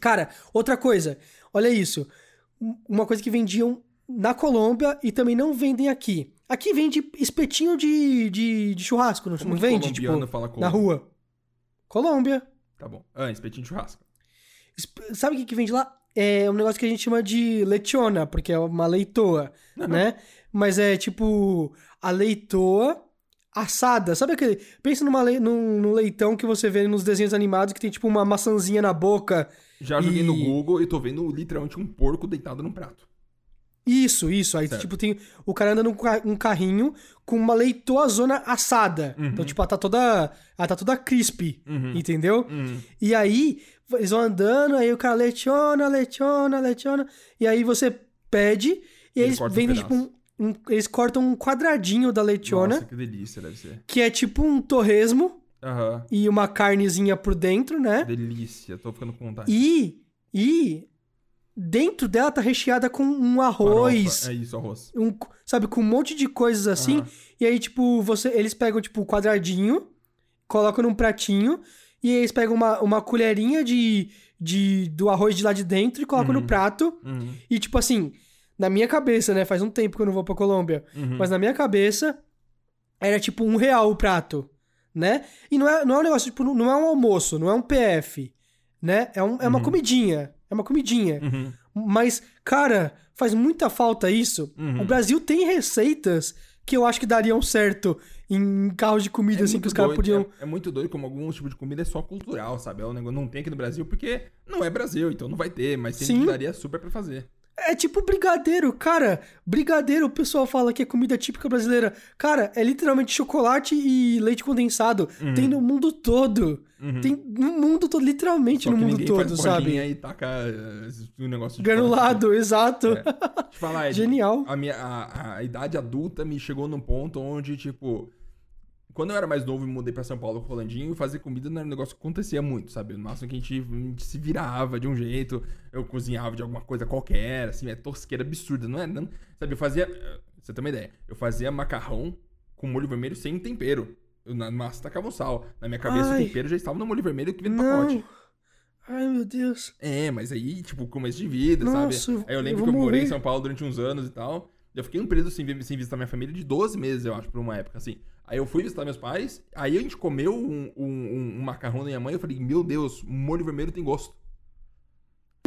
Cara, outra coisa, olha isso. Um- Uma coisa que vendiam na Colômbia e também não vendem aqui. Aqui vende espetinho de, de, de churrasco, não, Como não que vende? Tipo, fala na Colômbia? rua. Colômbia. Tá bom. Ah, espetinho de churrasco. Sabe o que, que vende lá? É um negócio que a gente chama de lechona, porque é uma leitoa, né? Mas é tipo a leitoa assada. Sabe aquele. Pensa numa le... num, num leitão que você vê nos desenhos animados que tem tipo uma maçãzinha na boca. Já joguei E- no Google e tô vendo literalmente um porco deitado num prato. Isso, isso. Aí, Certo. tipo, tem. O cara anda num um carrinho com uma leitoa zona assada. Uhum. Então, tipo, ela tá toda. Ela tá toda crispy. Uhum. Entendeu? Hum. E aí, eles vão andando, aí o cara lechona, lechona, lechona. E aí você pede, e Ele eles corta um vendem, tipo, um, um- Eles cortam um quadradinho da lechona, Nossa, que delícia deve ser. que é tipo um torresmo Aham. e uma carnezinha por dentro, né? Delícia. Tô ficando com vontade. E. E. Dentro dela tá recheada com um arroz. Farofa. É isso, arroz. um, sabe, com um monte de coisas assim. Aham. E aí, tipo, você, eles pegam, tipo, quadradinho, colocam num pratinho, e aí eles pegam uma, uma colherinha de, de, do arroz de lá de dentro e colocam Uhum. no prato. Uhum. E, tipo assim, na minha cabeça, né? Faz um tempo que eu não vou pra Colômbia. Uhum. Mas na minha cabeça, era tipo um real o prato, né? E não é, não é um negócio, tipo, não é um almoço, não é um PF, né? É, um, é uma Uhum. comidinha. É uma comidinha. Uhum. Mas, cara, faz muita falta isso. Uhum. O Brasil tem receitas que eu acho que dariam certo em carros de comida, assim, muito que os caras podiam. É, é muito doido como alguns tipos de comida é só cultural, sabe? É um negócio não tem aqui no Brasil porque não é Brasil, então não vai ter, mas Sim. sempre daria super pra fazer. É tipo brigadeiro, cara. Brigadeiro, o pessoal fala que é comida típica brasileira. Cara, é literalmente chocolate e leite condensado. Tem no mundo todo. Uhum. Tem no mundo todo, literalmente Só no mundo todo, sabe? e taca eh, um negócio de Granulado, exato. É. Deixa eu falar, Genial. A, minha, a, a idade adulta me chegou num ponto onde, tipo, quando eu era mais novo e mudei pra São Paulo com o Rolandinho, fazer comida não era um negócio que acontecia muito, sabe? No máximo que a gente, a gente se virava de um jeito, eu cozinhava de alguma coisa qualquer, assim, é tosqueira absurda, não é? Não, sabe, eu fazia. eh, Você tem uma ideia? Eu fazia macarrão com molho vermelho sem tempero. Eu na massa tacava um sal. Na minha cabeça Ai. o tempero já estava no molho vermelho que vem no Não. pacote. Ai, meu Deus. É, mas aí, tipo, começo de vida, Nossa, sabe? Aí eu lembro eu que eu vou morei em morrer. São Paulo durante uns anos e tal. Eu fiquei um período sem, sem visitar minha família de 12 meses, eu acho, por uma época, assim. Aí eu fui visitar meus pais, aí a gente comeu um, um, um- macarrão da minha mãe, eu falei, meu Deus, molho vermelho tem gosto.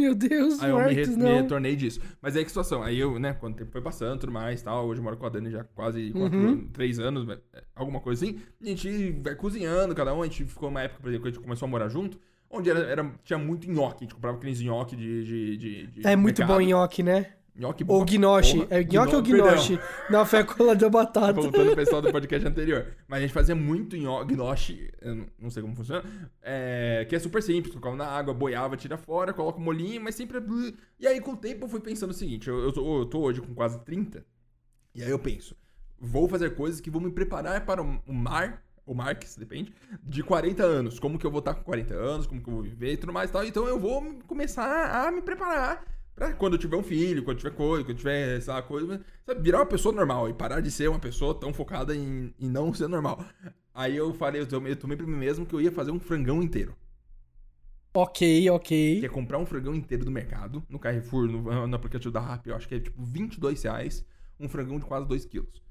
Meu Deus, Aí eu me, re- me não. retornei disso. Mas aí que situação? Aí eu, né, quando o tempo foi passando tudo mais tal, hoje eu moro com a Dani já quase quatro, Uhum. três anos, é, alguma coisa assim. A gente vai cozinhando, cada um, a gente ficou uma época, por exemplo, que a gente começou a morar junto, onde era, era- tinha muito nhoque, a gente comprava aqueles nhoque de, de, de, de É muito mercado. bom nhoque, né? Nhoque Ou gnoche. Porra. É gnocchi ou Gno- perdão. gnoche? Não, foi a cola da batata. Voltando pro pessoal do podcast anterior. Mas a gente fazia muito gnoche, não- sei como funciona, é, que é super simples, colocava na água, boiava, tira fora, coloca o molinho, mas sempre... é E aí com o tempo eu fui pensando o seguinte, eu, eu, tô, eu tô hoje com quase 30, e aí eu penso, vou fazer coisas que vão me preparar para o o mar, o Marx, depende, de 40 anos. Como que eu vou estar com 40 anos, como que eu vou viver e tudo mais e tal. Então eu vou começar a me preparar pra quando eu tiver um filho, quando tiver coisa, quando tiver, sei lá, coisa, sabe, virar uma pessoa normal e parar de ser uma pessoa tão focada em, em não ser normal. Aí eu falei, eu tomei, eu tomei pra mim mesmo que eu ia fazer um frangão inteiro. Ok, ok. Que é comprar um frangão inteiro do mercado, no Carrefour, no, no aplicativo da Rappi, eu acho que é tipo 22 reais, um frangão de quase 2 quilos.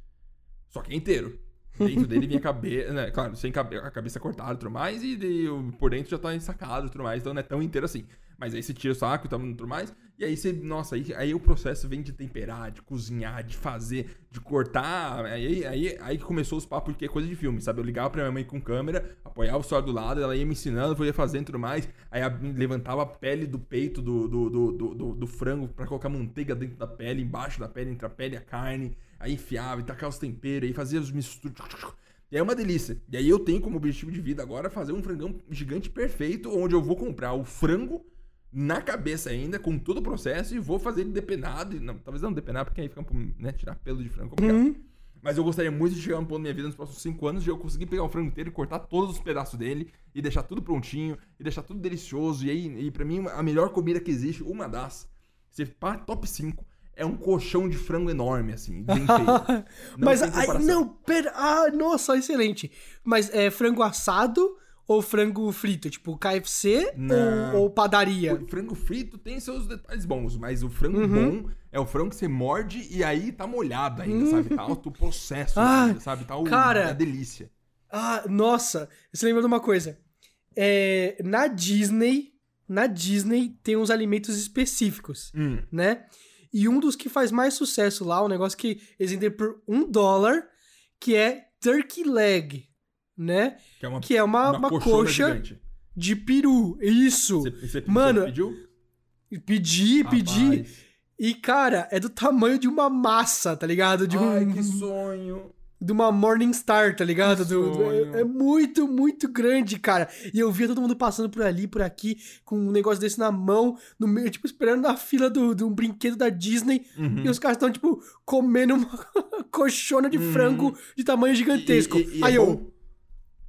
Só que é inteiro. Dentro dele vinha a cabeça, né? Claro, sem cabe a cabeça cortada e tudo mais, e de- por dentro já tá ensacado e tudo mais, então não é tão inteiro assim. Mas aí você tira o saco e tudo mais, e aí você, nossa, aí, aí o processo vem de temperar, de cozinhar, de fazer, de cortar. Aí, aí, aí começou os papos, porque é coisa de filme, sabe? Eu ligava pra minha mãe com câmera, apoiava o celular do lado, ela ia me ensinando, eu ia fazendo tudo mais. Aí levantava a pele do peito do, do, do, do, do- frango pra colocar manteiga dentro da pele, embaixo da pele, entre a pele e a carne. Aí enfiava e tacava os temperos, aí fazia os misturos. É uma delícia. E aí eu tenho como objetivo de vida agora fazer um frangão gigante perfeito, onde eu vou comprar o frango na cabeça ainda, com todo o processo, e vou fazer ele depenado. Não, talvez não depenar, porque aí fica, né, tirar pelo de frango complicado. Hum, Mas eu gostaria muito de chegar num ponto da minha vida nos próximos 5 anos de eu conseguir pegar o frango inteiro e cortar todos os pedaços dele e deixar tudo prontinho e deixar tudo delicioso. E aí, e pra mim, a melhor comida que existe, uma das, se pá, top 5, é um colchão de frango enorme, assim, bem feito. Mas, ai, não, pera. Ah, nossa, excelente. Mas é frango assado ou frango frito? Tipo, KFC ou, ou padaria? O frango frito tem seus detalhes bons, mas o frango Uhum. bom é o frango que você morde e aí tá molhado ainda, sabe? Tá alto processo, Ah, ainda, sabe? Tá o, cara. a delícia. Ah, nossa, você lembra de uma coisa? É, na Disney, na Disney tem uns alimentos específicos, Hum. né? E um dos que faz mais sucesso lá, um negócio que eles vendem por um dólar, que é turkey leg, né? Que é uma, Que é uma, uma, coxona coxa de peru. Isso. Você, você, Mano, você pediu? Pedi, pedi. E, cara, é do tamanho de uma massa, tá ligado? De, um, Ai, que sonho. de uma Morningstar, tá ligado? Do- do- é, é muito, muito grande, cara. E eu via todo mundo passando por ali, por aqui, com um negócio desse na mão, no meio, tipo, esperando na fila do- de um brinquedo da Disney. Uhum. E os caras estão, tipo, comendo uma coxona de frango de tamanho gigantesco. E- e- e é Aí eu. bom?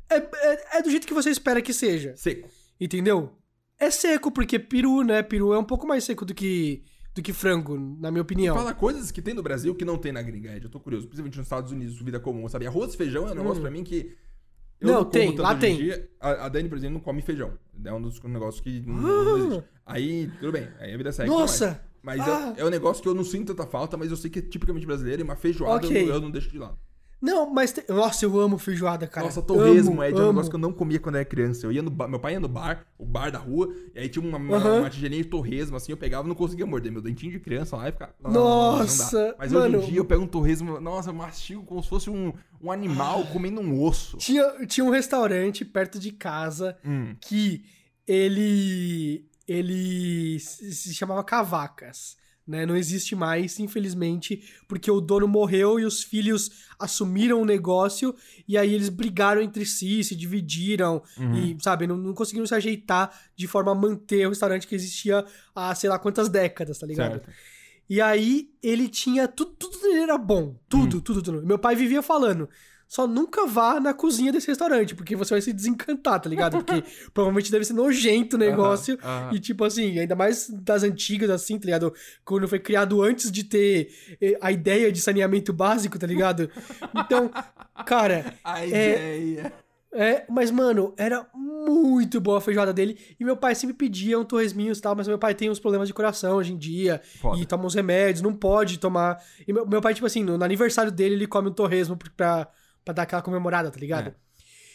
É, é, é do jeito que você espera que seja. Seco. Entendeu? É seco, porque peru, né? Peru é um pouco mais seco do que, do que frango, na minha opinião. Fala coisas que tem no Brasil que não tem na gringa, Ed. Eu tô curioso. Principalmente nos Estados Unidos, vida comum, sabe? Arroz e feijão é um negócio pra mim que. eu Hum. Não, como tem, lá tem. dia. A, a Dani, por exemplo, não come feijão. É um dos negócios que não, Ah. não existe. Aí, tudo bem. Aí a vida segue. Nossa! Mas Ah. é, é um negócio que eu não sinto tanta falta, mas eu sei que é tipicamente brasileiro e uma feijoada Ok. eu, eu não deixo de lado. Não, mas. tem- Nossa, eu amo feijoada, cara. Nossa, torresmo, Ed, é um amo. negócio que eu não comia quando era criança. Eu ia no bar, meu pai ia no bar, o bar da rua, e aí tinha uma, uma, Aham. uma tigelinha de torresmo, assim, eu pegava e não conseguia morder. Meu dentinho de criança lá e ficava. "Ah, Nossa, não dá." Mas hoje mano. em dia eu pego um torresmo, nossa, eu mastigo como se fosse um, um animal comendo um osso. Tinha, tinha um restaurante perto de casa Hum. que ele. Ele se chamava Cavacas. Né? Não existe mais, infelizmente, porque o dono morreu e os filhos assumiram o negócio e aí eles brigaram entre si, se dividiram Uhum. e, sabe, não, não conseguiram se ajeitar de forma a manter o restaurante que existia há sei lá quantas décadas, tá ligado? Certo. E aí ele tinha. Tudo, tudo era bom. Tudo, tudo, tudo. Meu pai vivia falando. Só nunca vá na cozinha desse restaurante, porque você vai se desencantar, tá ligado? Porque provavelmente deve ser nojento o negócio. Aham, aham. E, tipo assim, ainda mais das antigas, assim, tá ligado? Quando foi criado antes de ter eh, a ideia de saneamento básico, tá ligado? Então, cara, A É, ideia. é, mas, mano, era muito boa a feijoada dele. E meu pai sempre pedia um torresminhos e tal, mas meu pai tem uns problemas de coração hoje em dia. Foda. E toma uns remédios, não pode tomar. E meu, meu pai, tipo assim, no, no aniversário dele, ele come um torresmo pra, pra dar aquela comemorada, tá ligado?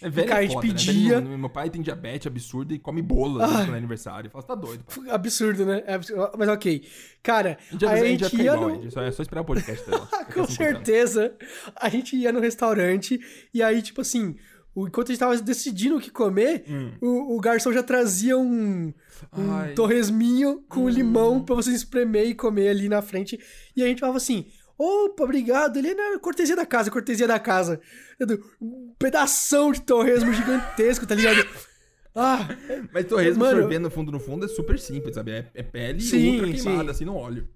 É velho, cara, é foda, né? pedia- Velho, Meu pai tem diabetes absurdo e come bola Ai. no aniversário. Fala, você tá doido. pô. Absurdo, né? É absurdo. Mas ok. Cara, A gente, aí a gente ia igual, no... Ed. Só, é só esperar o podcast dela. Com 50 anos. certeza. A gente ia no restaurante e aí, tipo assim, enquanto a gente tava decidindo o que comer, Hum. o, o garçom já trazia um, um. Hum. torresminho com limão pra você espremer e comer ali na frente. E a gente falava assim. Opa, obrigado. Ele era cortesia da casa, cortesia da casa. Um pedação de torresmo gigantesco, tá ligado? Ah, Mas torresmo Mano- sorvendo no fundo no fundo é super simples, sabe? É, é pele Sim, ultra queimada, sim. assim, no óleo.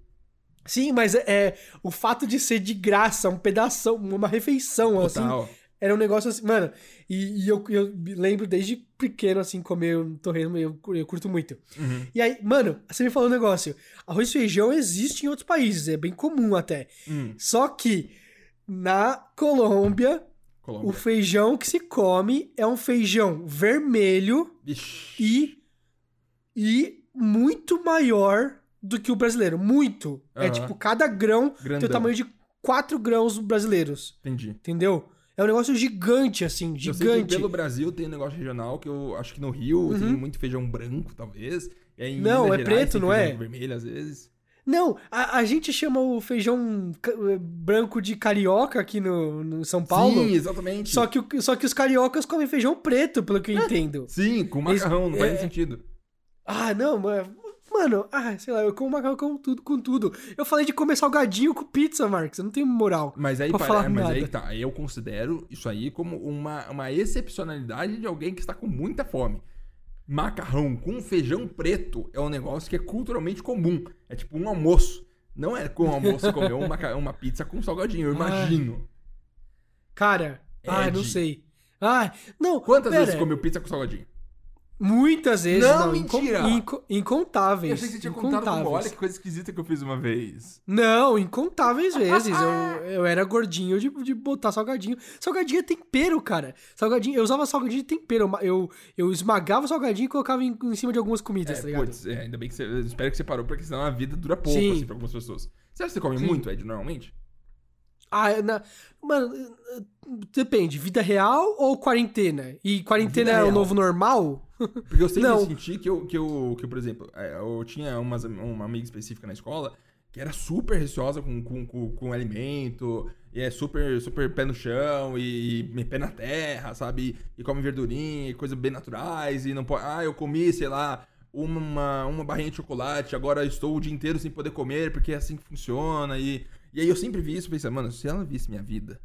sim, mas é, é o fato de ser de graça, um pedaço, uma refeição, assim. Era um negócio assim, mano. E, e eu, eu lembro desde pequeno, assim, comer um torresmo, eu, eu curto muito. Uhum. E aí, mano, você me falou um negócio. Arroz e feijão existe em outros países, é bem comum até. Hum, Só que na Colômbia, Colômbia. o feijão que se come é um feijão vermelho e, e muito maior do que o brasileiro. Muito. É Aham. tipo, cada grão tem Grandão. o tamanho de quatro grãos brasileiros. Entendi. Entendeu? É um negócio gigante, assim, gigante. Uhum. pelo Brasil tem um negócio regional que eu acho que no Rio tem muito feijão branco, talvez. Não, Minas é Gerais preto, não é? vermelho às vezes. Não, a, a gente chama o feijão eh, branco de carioca aqui no, no São Paulo. Sim, exatamente. Só que, só que os cariocas comem feijão preto, pelo que eu entendo. Sim, com macarrão, não faz é- nem sentido. Ah, não, mano. Mano, ah, sei lá, eu como macarrão com tudo, com tudo. Eu falei de comer salgadinho com pizza, Marcos. Eu não tenho moral. Mas aí, pra para- falar mas nada. aí tá. Aí eu considero isso aí como uma, uma excepcionalidade de alguém que está com muita fome. Macarrão com feijão preto é um negócio que é culturalmente comum. É tipo um almoço. Não é com o almoço comer um maca- uma pizza com salgadinho, eu imagino. Cara, ah, Ed. não sei. Ah, não. Quantas pera. vezes você comeu pizza com salgadinho? Muitas vezes, Não, não. mentira! inco- incontáveis. Eu achei que você tinha contado olha que coisa esquisita que eu fiz uma vez. Não, incontáveis vezes. Eu, eu era gordinho de, de botar salgadinho. Salgadinho é tempero, cara. Salgadinho, eu usava salgadinho de tempero. Eu, eu, esmagava salgadinho e colocava em, em cima de algumas comidas, É, tá ligado? putz, é, ainda bem que você. espero que você parou, porque senão a vida dura pouco, Sim. assim, pra algumas pessoas. Você acha que você come Sim. muito, Ed, normalmente? Ah, é na- mano, eh, depende. Vida real ou quarentena? E quarentena Vida é o real. novo normal? Porque eu sempre Não. senti que eu, que eu, que eu, por exemplo, é, eu tinha umas, uma amiga específica na escola que era super receosa com, com, com, com alimento, e é super, super pé no chão, e, e pé na terra, sabe? E, come verdurinha, e coisas bem naturais, e não pode. Ah, eu comi, sei lá, uma, uma barrinha de chocolate, agora estou o dia inteiro sem poder comer, porque é assim que funciona. E, e aí eu sempre vi isso e pensei, mano, se ela visse minha vida,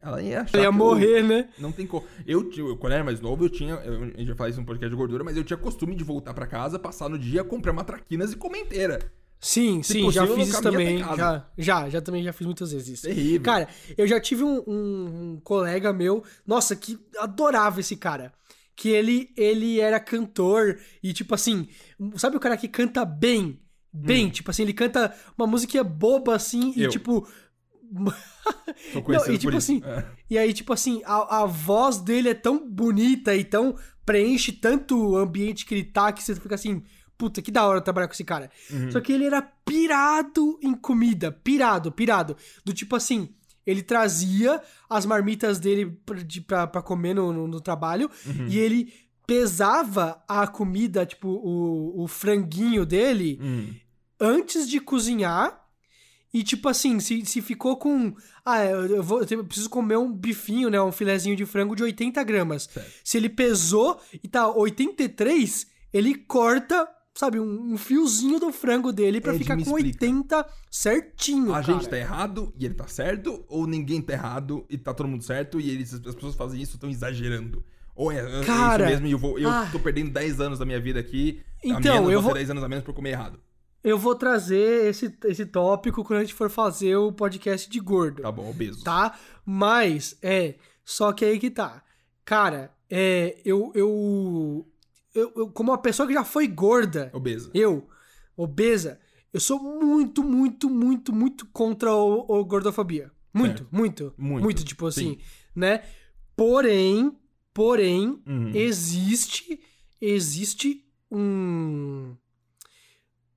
ela ia achar. Eu ia que eu- morrer, né? não tem como. Eu, eu, quando eu era mais novo, eu tinha. Eu, eu já falei isso no podcast de gordura, mas eu tinha costume de voltar pra casa, passar no dia, comprar uma traquinas e comer inteira. Sim, Se sim, já possível, fiz no isso também. Já, já, já também já fiz muitas vezes isso. Terrível. Cara, eu já tive um, um- um colega meu, nossa, que adorava esse cara. Que ele, ele era cantor e, tipo assim, sabe o cara que canta bem? Bem, tipo assim, ele canta uma música boba assim e, Hum. Eu. tipo. Tô conhecido Não, e tipo assim, É. E aí, tipo assim, a, a voz dele é tão bonita e tão. preenche tanto o ambiente que ele tá que você fica assim. Puta, que da hora trabalhar com esse cara. Uhum. Só que ele era pirado em comida. Pirado, pirado. Do tipo assim, ele trazia as marmitas dele pra, de, pra, pra comer no, no, no trabalho Uhum. e ele pesava a comida, tipo, o, o franguinho dele Hum. Antes de cozinhar. E, tipo assim, se, se ficou com. Ah, eu, vou, eu preciso comer um bifinho, né? Um filezinho de frango de 80 gramas. Certo. Se ele pesou e tá 83, ele corta, sabe, um, fiozinho do frango dele pra Ed, ficar com explica. 80 certinho. A cara. gente tá errado e ele tá certo, ou ninguém tá errado e tá todo mundo certo e eles, as pessoas fazem isso estão exagerando? Ou é, é Cara, isso mesmo e eu, vou, eu ah. tô perdendo 10 anos da minha vida aqui, Então, menos, eu vou- 10 anos a menos por comer errado. Eu vou trazer esse, esse tópico quando a gente for fazer o podcast de gordo. Tá bom, obeso. tá? Mas, é, só que aí que tá. Cara, é, eu, eu, eu, eu- como uma pessoa que já foi gorda, Obesa. eu, obesa, eu sou muito, muito, muito, muito contra o, o gordofobia. Muito, Certo. muito, Muito, muito, tipo assim, sim. né? Porém, porém, Uhum. existe, existe um,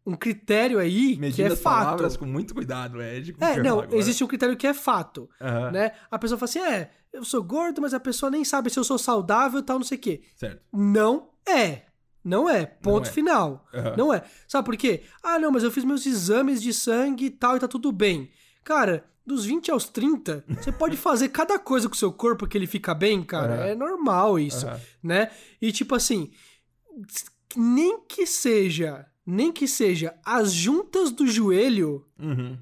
um critério aí que Medindo é as fato. palavras com muito cuidado, que É, ia não, agora. existe um critério que é fato Aham, né? A pessoa fala assim: é, eu sou gordo, mas a pessoa nem sabe se eu sou saudável e tal, não sei o quê. Certo. Não é. Não é. Ponto é. final. Aham. Não é. Sabe por quê? Ah, não, mas eu fiz meus exames de sangue e tal e tá tudo bem. Cara, dos 20 aos 30, você pode fazer cada coisa com o seu corpo que ele fica bem, cara. Aham. É normal isso, né? E tipo assim, nem que seja, nem que seja as juntas do joelho Uhum.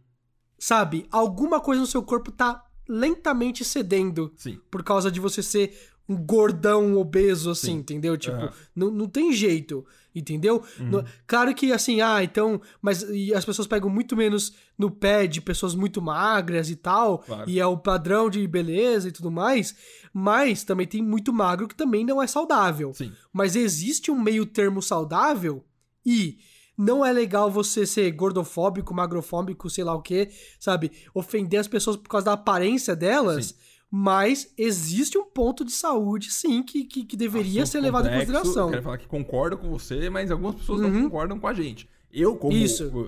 sabe? Alguma coisa no seu corpo tá lentamente cedendo Sim. por causa de você ser um gordão obeso, assim, Sim. entendeu? Tipo, Aham. não, não tem jeito, entendeu? Uhum. Claro que, assim, ah, então. Mas e as pessoas pegam muito menos no pé de pessoas muito magras e tal, Claro. e é o padrão de beleza e tudo mais, mas também tem muito magro que também não é saudável. Sim. Mas existe um meio termo saudável e não é legal você ser gordofóbico, magrofóbico, sei lá o que, sabe? Ofender as pessoas por causa da aparência delas. Sim. Mas existe um ponto de saúde, sim, que, que, que deveria Assunto ser levado em complexo, consideração. Quero falar que concordo com você, mas algumas pessoas Uhum. não concordam com a gente. Eu, como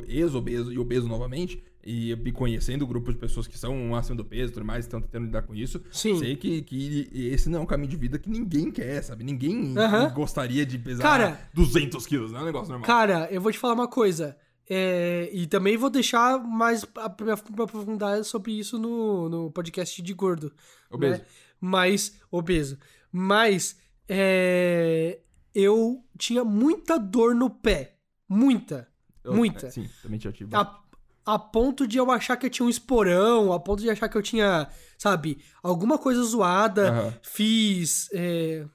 ex-obeso e obeso novamente, e me conhecendo o grupo de pessoas que são acima do peso e tudo mais, estão tentando lidar com isso, Sim. sei que, que esse não é um caminho de vida que ninguém quer, sabe? Ninguém gostaria de pesar Cara, 200 quilos, não é um negócio normal. Cara, eu vou te falar uma coisa. é, e também vou deixar mais pra, aprofundar sobre isso no, no podcast de gordo. Obeso. né? Mas, obeso. Mas, é, eu tinha muita dor no pé. Muita. Eu- muita. é, sim, também já tive. A, a ponto de eu achar que eu tinha um esporão, a ponto de achar que eu tinha, sabe, alguma coisa zoada. Aham. Fiz. é,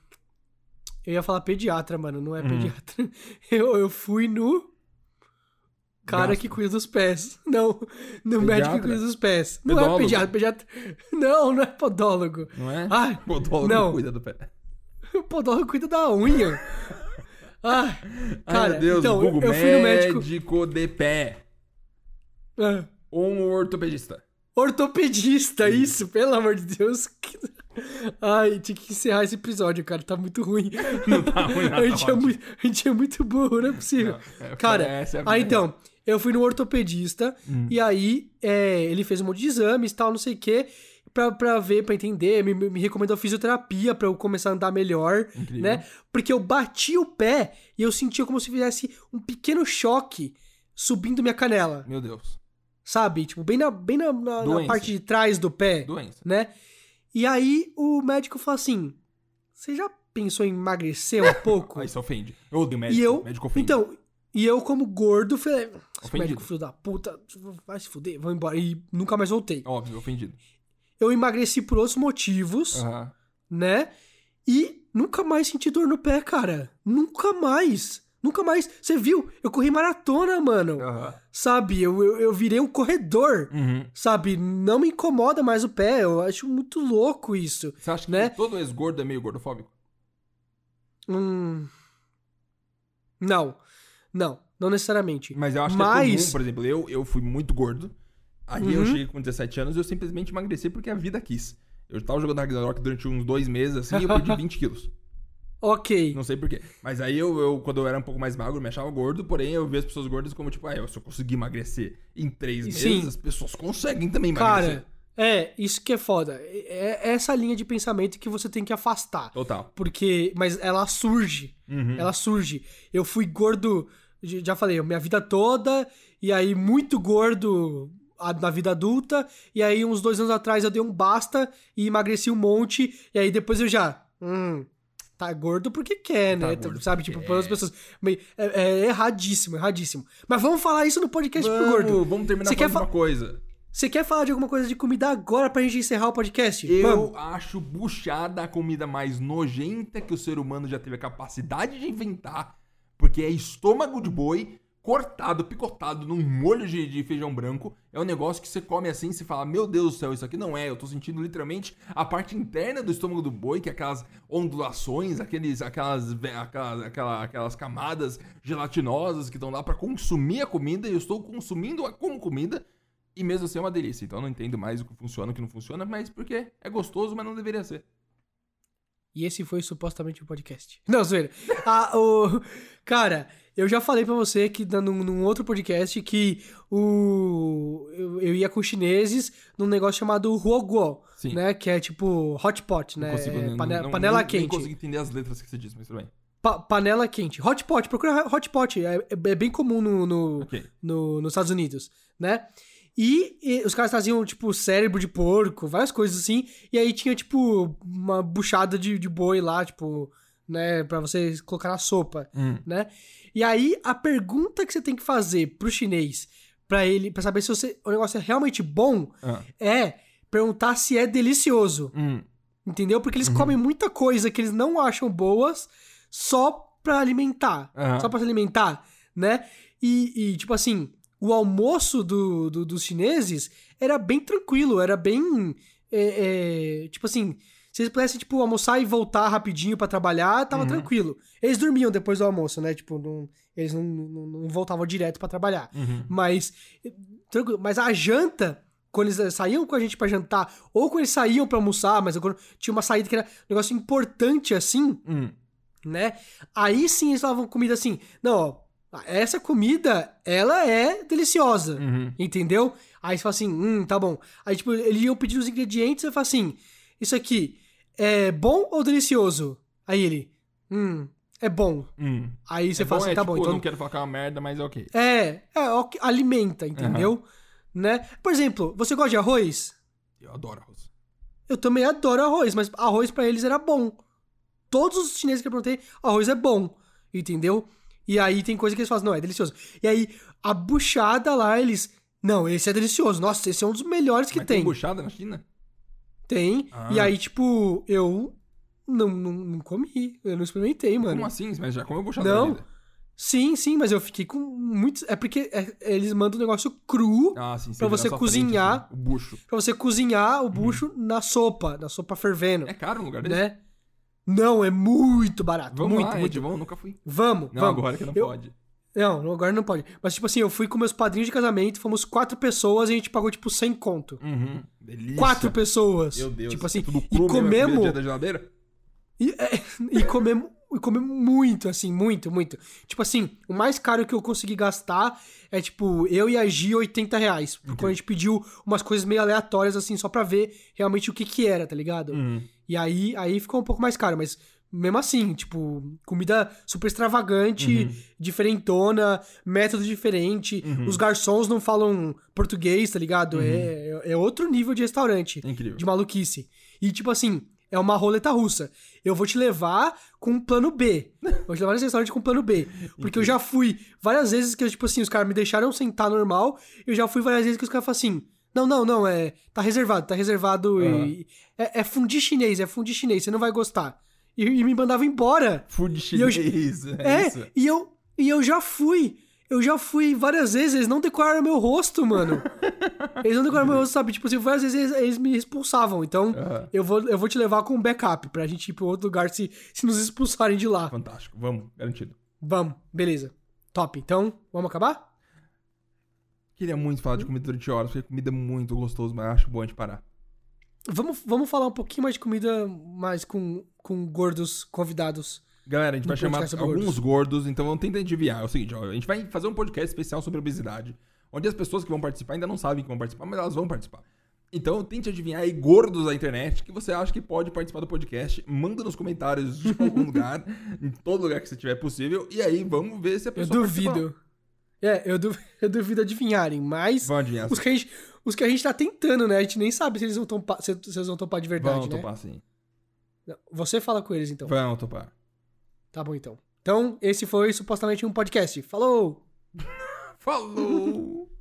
Eu ia falar pediatra, mano, não é Uhum. pediatra. Eu, eu fui no. Cara Gastro. que cuida dos pés. Não, no médico Pediatra? que cuida dos pés. Não é pediatra, pediatra. Não, não é podólogo. Não é? Ai, Podólogo não. cuida do pé. O podólogo cuida da unha. Ah, Ai, cara, meu Deus, então, Google, eu fui no médico. médico de pé. Ah, Ou um ortopedista. ortopedista, isso, pelo amor de Deus. Ai, tinha que encerrar esse episódio, cara, tá muito ruim. Não tá ruim, não, a, gente tá é muito, a gente é muito burro, não é possível. Não, é, Cara, é a aí então, eu fui no ortopedista Hum. e aí é, ele fez um monte de exames e tal, não sei o quê, pra, pra ver, pra entender, me, me recomendou fisioterapia pra eu começar a andar melhor, Incrível. né? Porque eu bati o pé e eu sentia como se fizesse um pequeno choque subindo minha canela, Meu Deus. Sabe? Tipo, bem na, bem na, na- na parte de trás do pé, Doença. né? E aí o médico falou assim: Você já pensou em emagrecer um pouco? Aí se ofende. Eu odeio médico. E eu. Médico ofende. Então, e eu, como gordo, falei. "Esse Ofendido. médico filho da puta, vai se fuder, vou embora. E nunca mais voltei. Óbvio, ofendido. Eu emagreci por outros motivos, né? E nunca mais senti dor no pé, cara. Nunca mais. Nunca mais. Você viu? Eu corri maratona, mano. Aham. Sabe? Eu, eu, eu virei um corredor. Uhum. Sabe? Não me incomoda mais o pé. Eu acho muito louco isso. Você acha que Né? todo ex-gordo é meio gordofóbico? Hum. Não. Não. Não necessariamente. Mas eu acho que é comum, por exemplo, eu, eu fui muito gordo. Aí eu Uhum. cheguei com 17 anos e eu simplesmente emagreci porque a vida quis. Eu tava jogando Ragnarok durante uns dois meses, assim, e eu perdi 20 quilos. Ok. Não sei porquê. Mas aí eu, eu, quando eu era um pouco mais magro, me achava gordo, porém eu via as pessoas gordas como, tipo, ah, eu, se eu conseguir emagrecer em três meses, Sim. as pessoas conseguem também emagrecer. Cara, é, isso que é foda. É é essa linha de pensamento que você tem que afastar. Total. Porque. Mas ela surge. Uhum. Ela surge. Eu fui gordo, já falei, minha vida toda, e aí muito gordo na vida adulta, e aí uns dois anos atrás eu dei um basta e emagreci um monte, e aí depois eu já. Hum. Tá gordo porque quer, Tá né? gordo Sabe? Tipo, para as pessoas. É, é erradíssimo, erradíssimo. Mas vamos falar isso no podcast pro Vamos, gordo. vamos terminar Você quer falando fa- uma coisa. Você quer falar de alguma coisa de comida agora pra gente encerrar o podcast? Eu Vamos. acho buchada a comida mais nojenta que o ser humano já teve a capacidade de inventar, porque é estômago de boi cortado, picotado num molho de, de feijão branco. É um negócio que você come assim e você fala: Meu Deus do céu, isso aqui não é. Eu tô sentindo literalmente a parte interna do estômago do boi, que é aquelas ondulações, aqueles, aquelas, aquelas, aquela- aquelas camadas gelatinosas que estão lá pra consumir a comida. E eu estou consumindo-a como comida. E mesmo assim é uma delícia. Então eu não entendo mais o que funciona e o que não funciona, mas porque é gostoso, mas não deveria ser. E esse foi supostamente o podcast. Não, zoeira. Ah, o... Cara, eu já falei pra você que num, num outro podcast que o... eu, eu ia com chineses num negócio chamado huoguo, Sim. né? Que é tipo hot pot, Não né? consigo, É nem- pane- não- panela nem- quente. Nem consigo entender as letras que você disse, mas tudo bem. Pa- panela quente. Hot pot, procura hot pot. É, é bem comum no, no, Ok. no- nos Estados Unidos, né? E, e os caras traziam, tipo, cérebro de porco, várias coisas assim. E aí tinha, tipo, uma buchada de, de boi lá, tipo, né? Pra você colocar na sopa, Hum. né? E aí a pergunta que você tem que fazer pro chinês, pra ele, pra saber se você- o negócio é realmente bom, Ah. é perguntar se é delicioso. Hum. Entendeu? Porque Uhum. eles comem muita coisa que eles não acham boas só pra alimentar. Aham. Só pra se alimentar, né? E, e, tipo assim, o almoço do, do- dos chineses era bem tranquilo, era bem. é, é, tipo assim, se eles pudessem, tipo, almoçar e voltar rapidinho pra trabalhar, tava Uhum. tranquilo. Eles dormiam depois do almoço, né? Tipo, não- eles não, não- não voltavam direto pra trabalhar. Uhum. Mas, tranquilo. Mas a janta, quando eles saíam com a gente pra jantar, ou quando eles saíam pra almoçar, mas quando tinha uma saída que era um negócio importante assim, Hum. né? Aí sim eles falavam comida assim, não, ó, essa comida, ela é deliciosa, Uhum. entendeu? Aí você fala assim, hum, tá bom. Aí, tipo, eles iam pedir os ingredientes e eu falo assim, isso aqui é bom ou delicioso? Aí ele, hum, é bom. Hum. Aí você É fala bom, assim, é, tá tipo, bom, eu então não quero falar que é uma merda, mas é ok. é, é, ok, alimenta, entendeu? Né? Por exemplo, você gosta de arroz? Eu adoro arroz. Eu também adoro arroz, mas arroz pra eles era bom. Todos os chineses que eu perguntei, arroz é bom, entendeu? E aí tem coisa que eles falam, não, é delicioso. E aí, a buchada lá, eles, não, esse é delicioso. Nossa, esse é um dos melhores que mas tem. tem buchada na China? Tem. Ah. E aí, tipo, eu não, não, não comi, eu não experimentei, mano. Como assim? Mas já comeu buchada Não. na vida? Sim, sim, mas eu fiquei com muitos. É porque é, eles mandam o negócio cru Ah, sim. Pra você cozinhar. frente, assim, o bucho. pra você cozinhar o bucho na sopa, na sopa fervendo, É caro um lugar desse? né? Não, é muito barato. Vamos muito, lá, muito. Ed, vamos, nunca fui. Vamos, Não, vamos. agora que não Eu- pode. Não, agora não pode. Mas, tipo assim, eu fui com meus padrinhos de casamento, fomos quatro pessoas e a gente pagou, tipo, 100 conto. Uhum. Delícia. Quatro pessoas. Meu Deus. Tipo assim, é tudo e cru é comemos. dia da geladeira? E, é, e comemos e comemos muito, assim, muito, muito. Tipo assim, o mais caro que eu consegui gastar é, tipo, eu e a Gi, 80 reais. Quando a gente pediu umas coisas meio aleatórias, assim, só pra ver realmente o que que era, tá ligado? Uhum. E aí, aí ficou um pouco mais caro, mas mesmo assim, tipo, comida super extravagante, Uhum. diferentona, método diferente. Os garçons não falam português, tá ligado? Uhum. É, é outro nível de restaurante Incrível. de maluquice. E, tipo assim, é uma roleta russa. Eu vou te levar com um plano B. Vou te levar nesse restaurante com um plano B. Porque eu já fui várias vezes que, tipo assim, os caras me deixaram sentar normal. Eu já fui várias vezes que os caras falam assim. Não, não, não, é. Tá reservado, tá reservado. e- é, é fundi chinês, é fundi chinês, você não vai gostar. E, e me mandava embora. Food E eu- chinês. É, É, isso. e eu, e eu já fui. Eu já fui várias vezes, eles não decoraram meu rosto, mano. Eles não decoraram meu rosto, sabe? Tipo assim, várias vezes eles, eles me expulsavam. Então, Aham. eu, vou, eu vou te levar com um backup pra gente ir pra outro lugar se, se nos expulsarem de lá. Fantástico. Vamos, garantido. Vamos, beleza. Top. Então, vamos acabar? Queria muito falar de comida durante horas, porque comida é muito gostoso, mas acho bom a gente parar. Vamos, vamos falar um pouquinho mais de comida, mais com, com gordos convidados. Galera, a gente vai chamar alguns gordos. então vamos tentar adivinhar. É o seguinte, ó, a gente vai fazer um podcast especial sobre obesidade, onde as pessoas que vão participar ainda não sabem que vão participar, mas elas vão participar. Então tente adivinhar aí gordos da internet que você acha que pode participar do podcast. Manda nos comentários de algum lugar, em todo lugar que você tiver possível, e aí vamos ver se a Eu pessoa duvido. É, eu, eu duvido adivinharem, mas Vão adivinhar. os que, a gente, os que a gente tá tentando, né? A gente nem sabe se eles vão topar, se, se eles vão topar de verdade, Vão né? topar sim. Você fala com eles, então. Vão topar. Tá bom, então. Então, esse foi supostamente um podcast. Falou! Falou!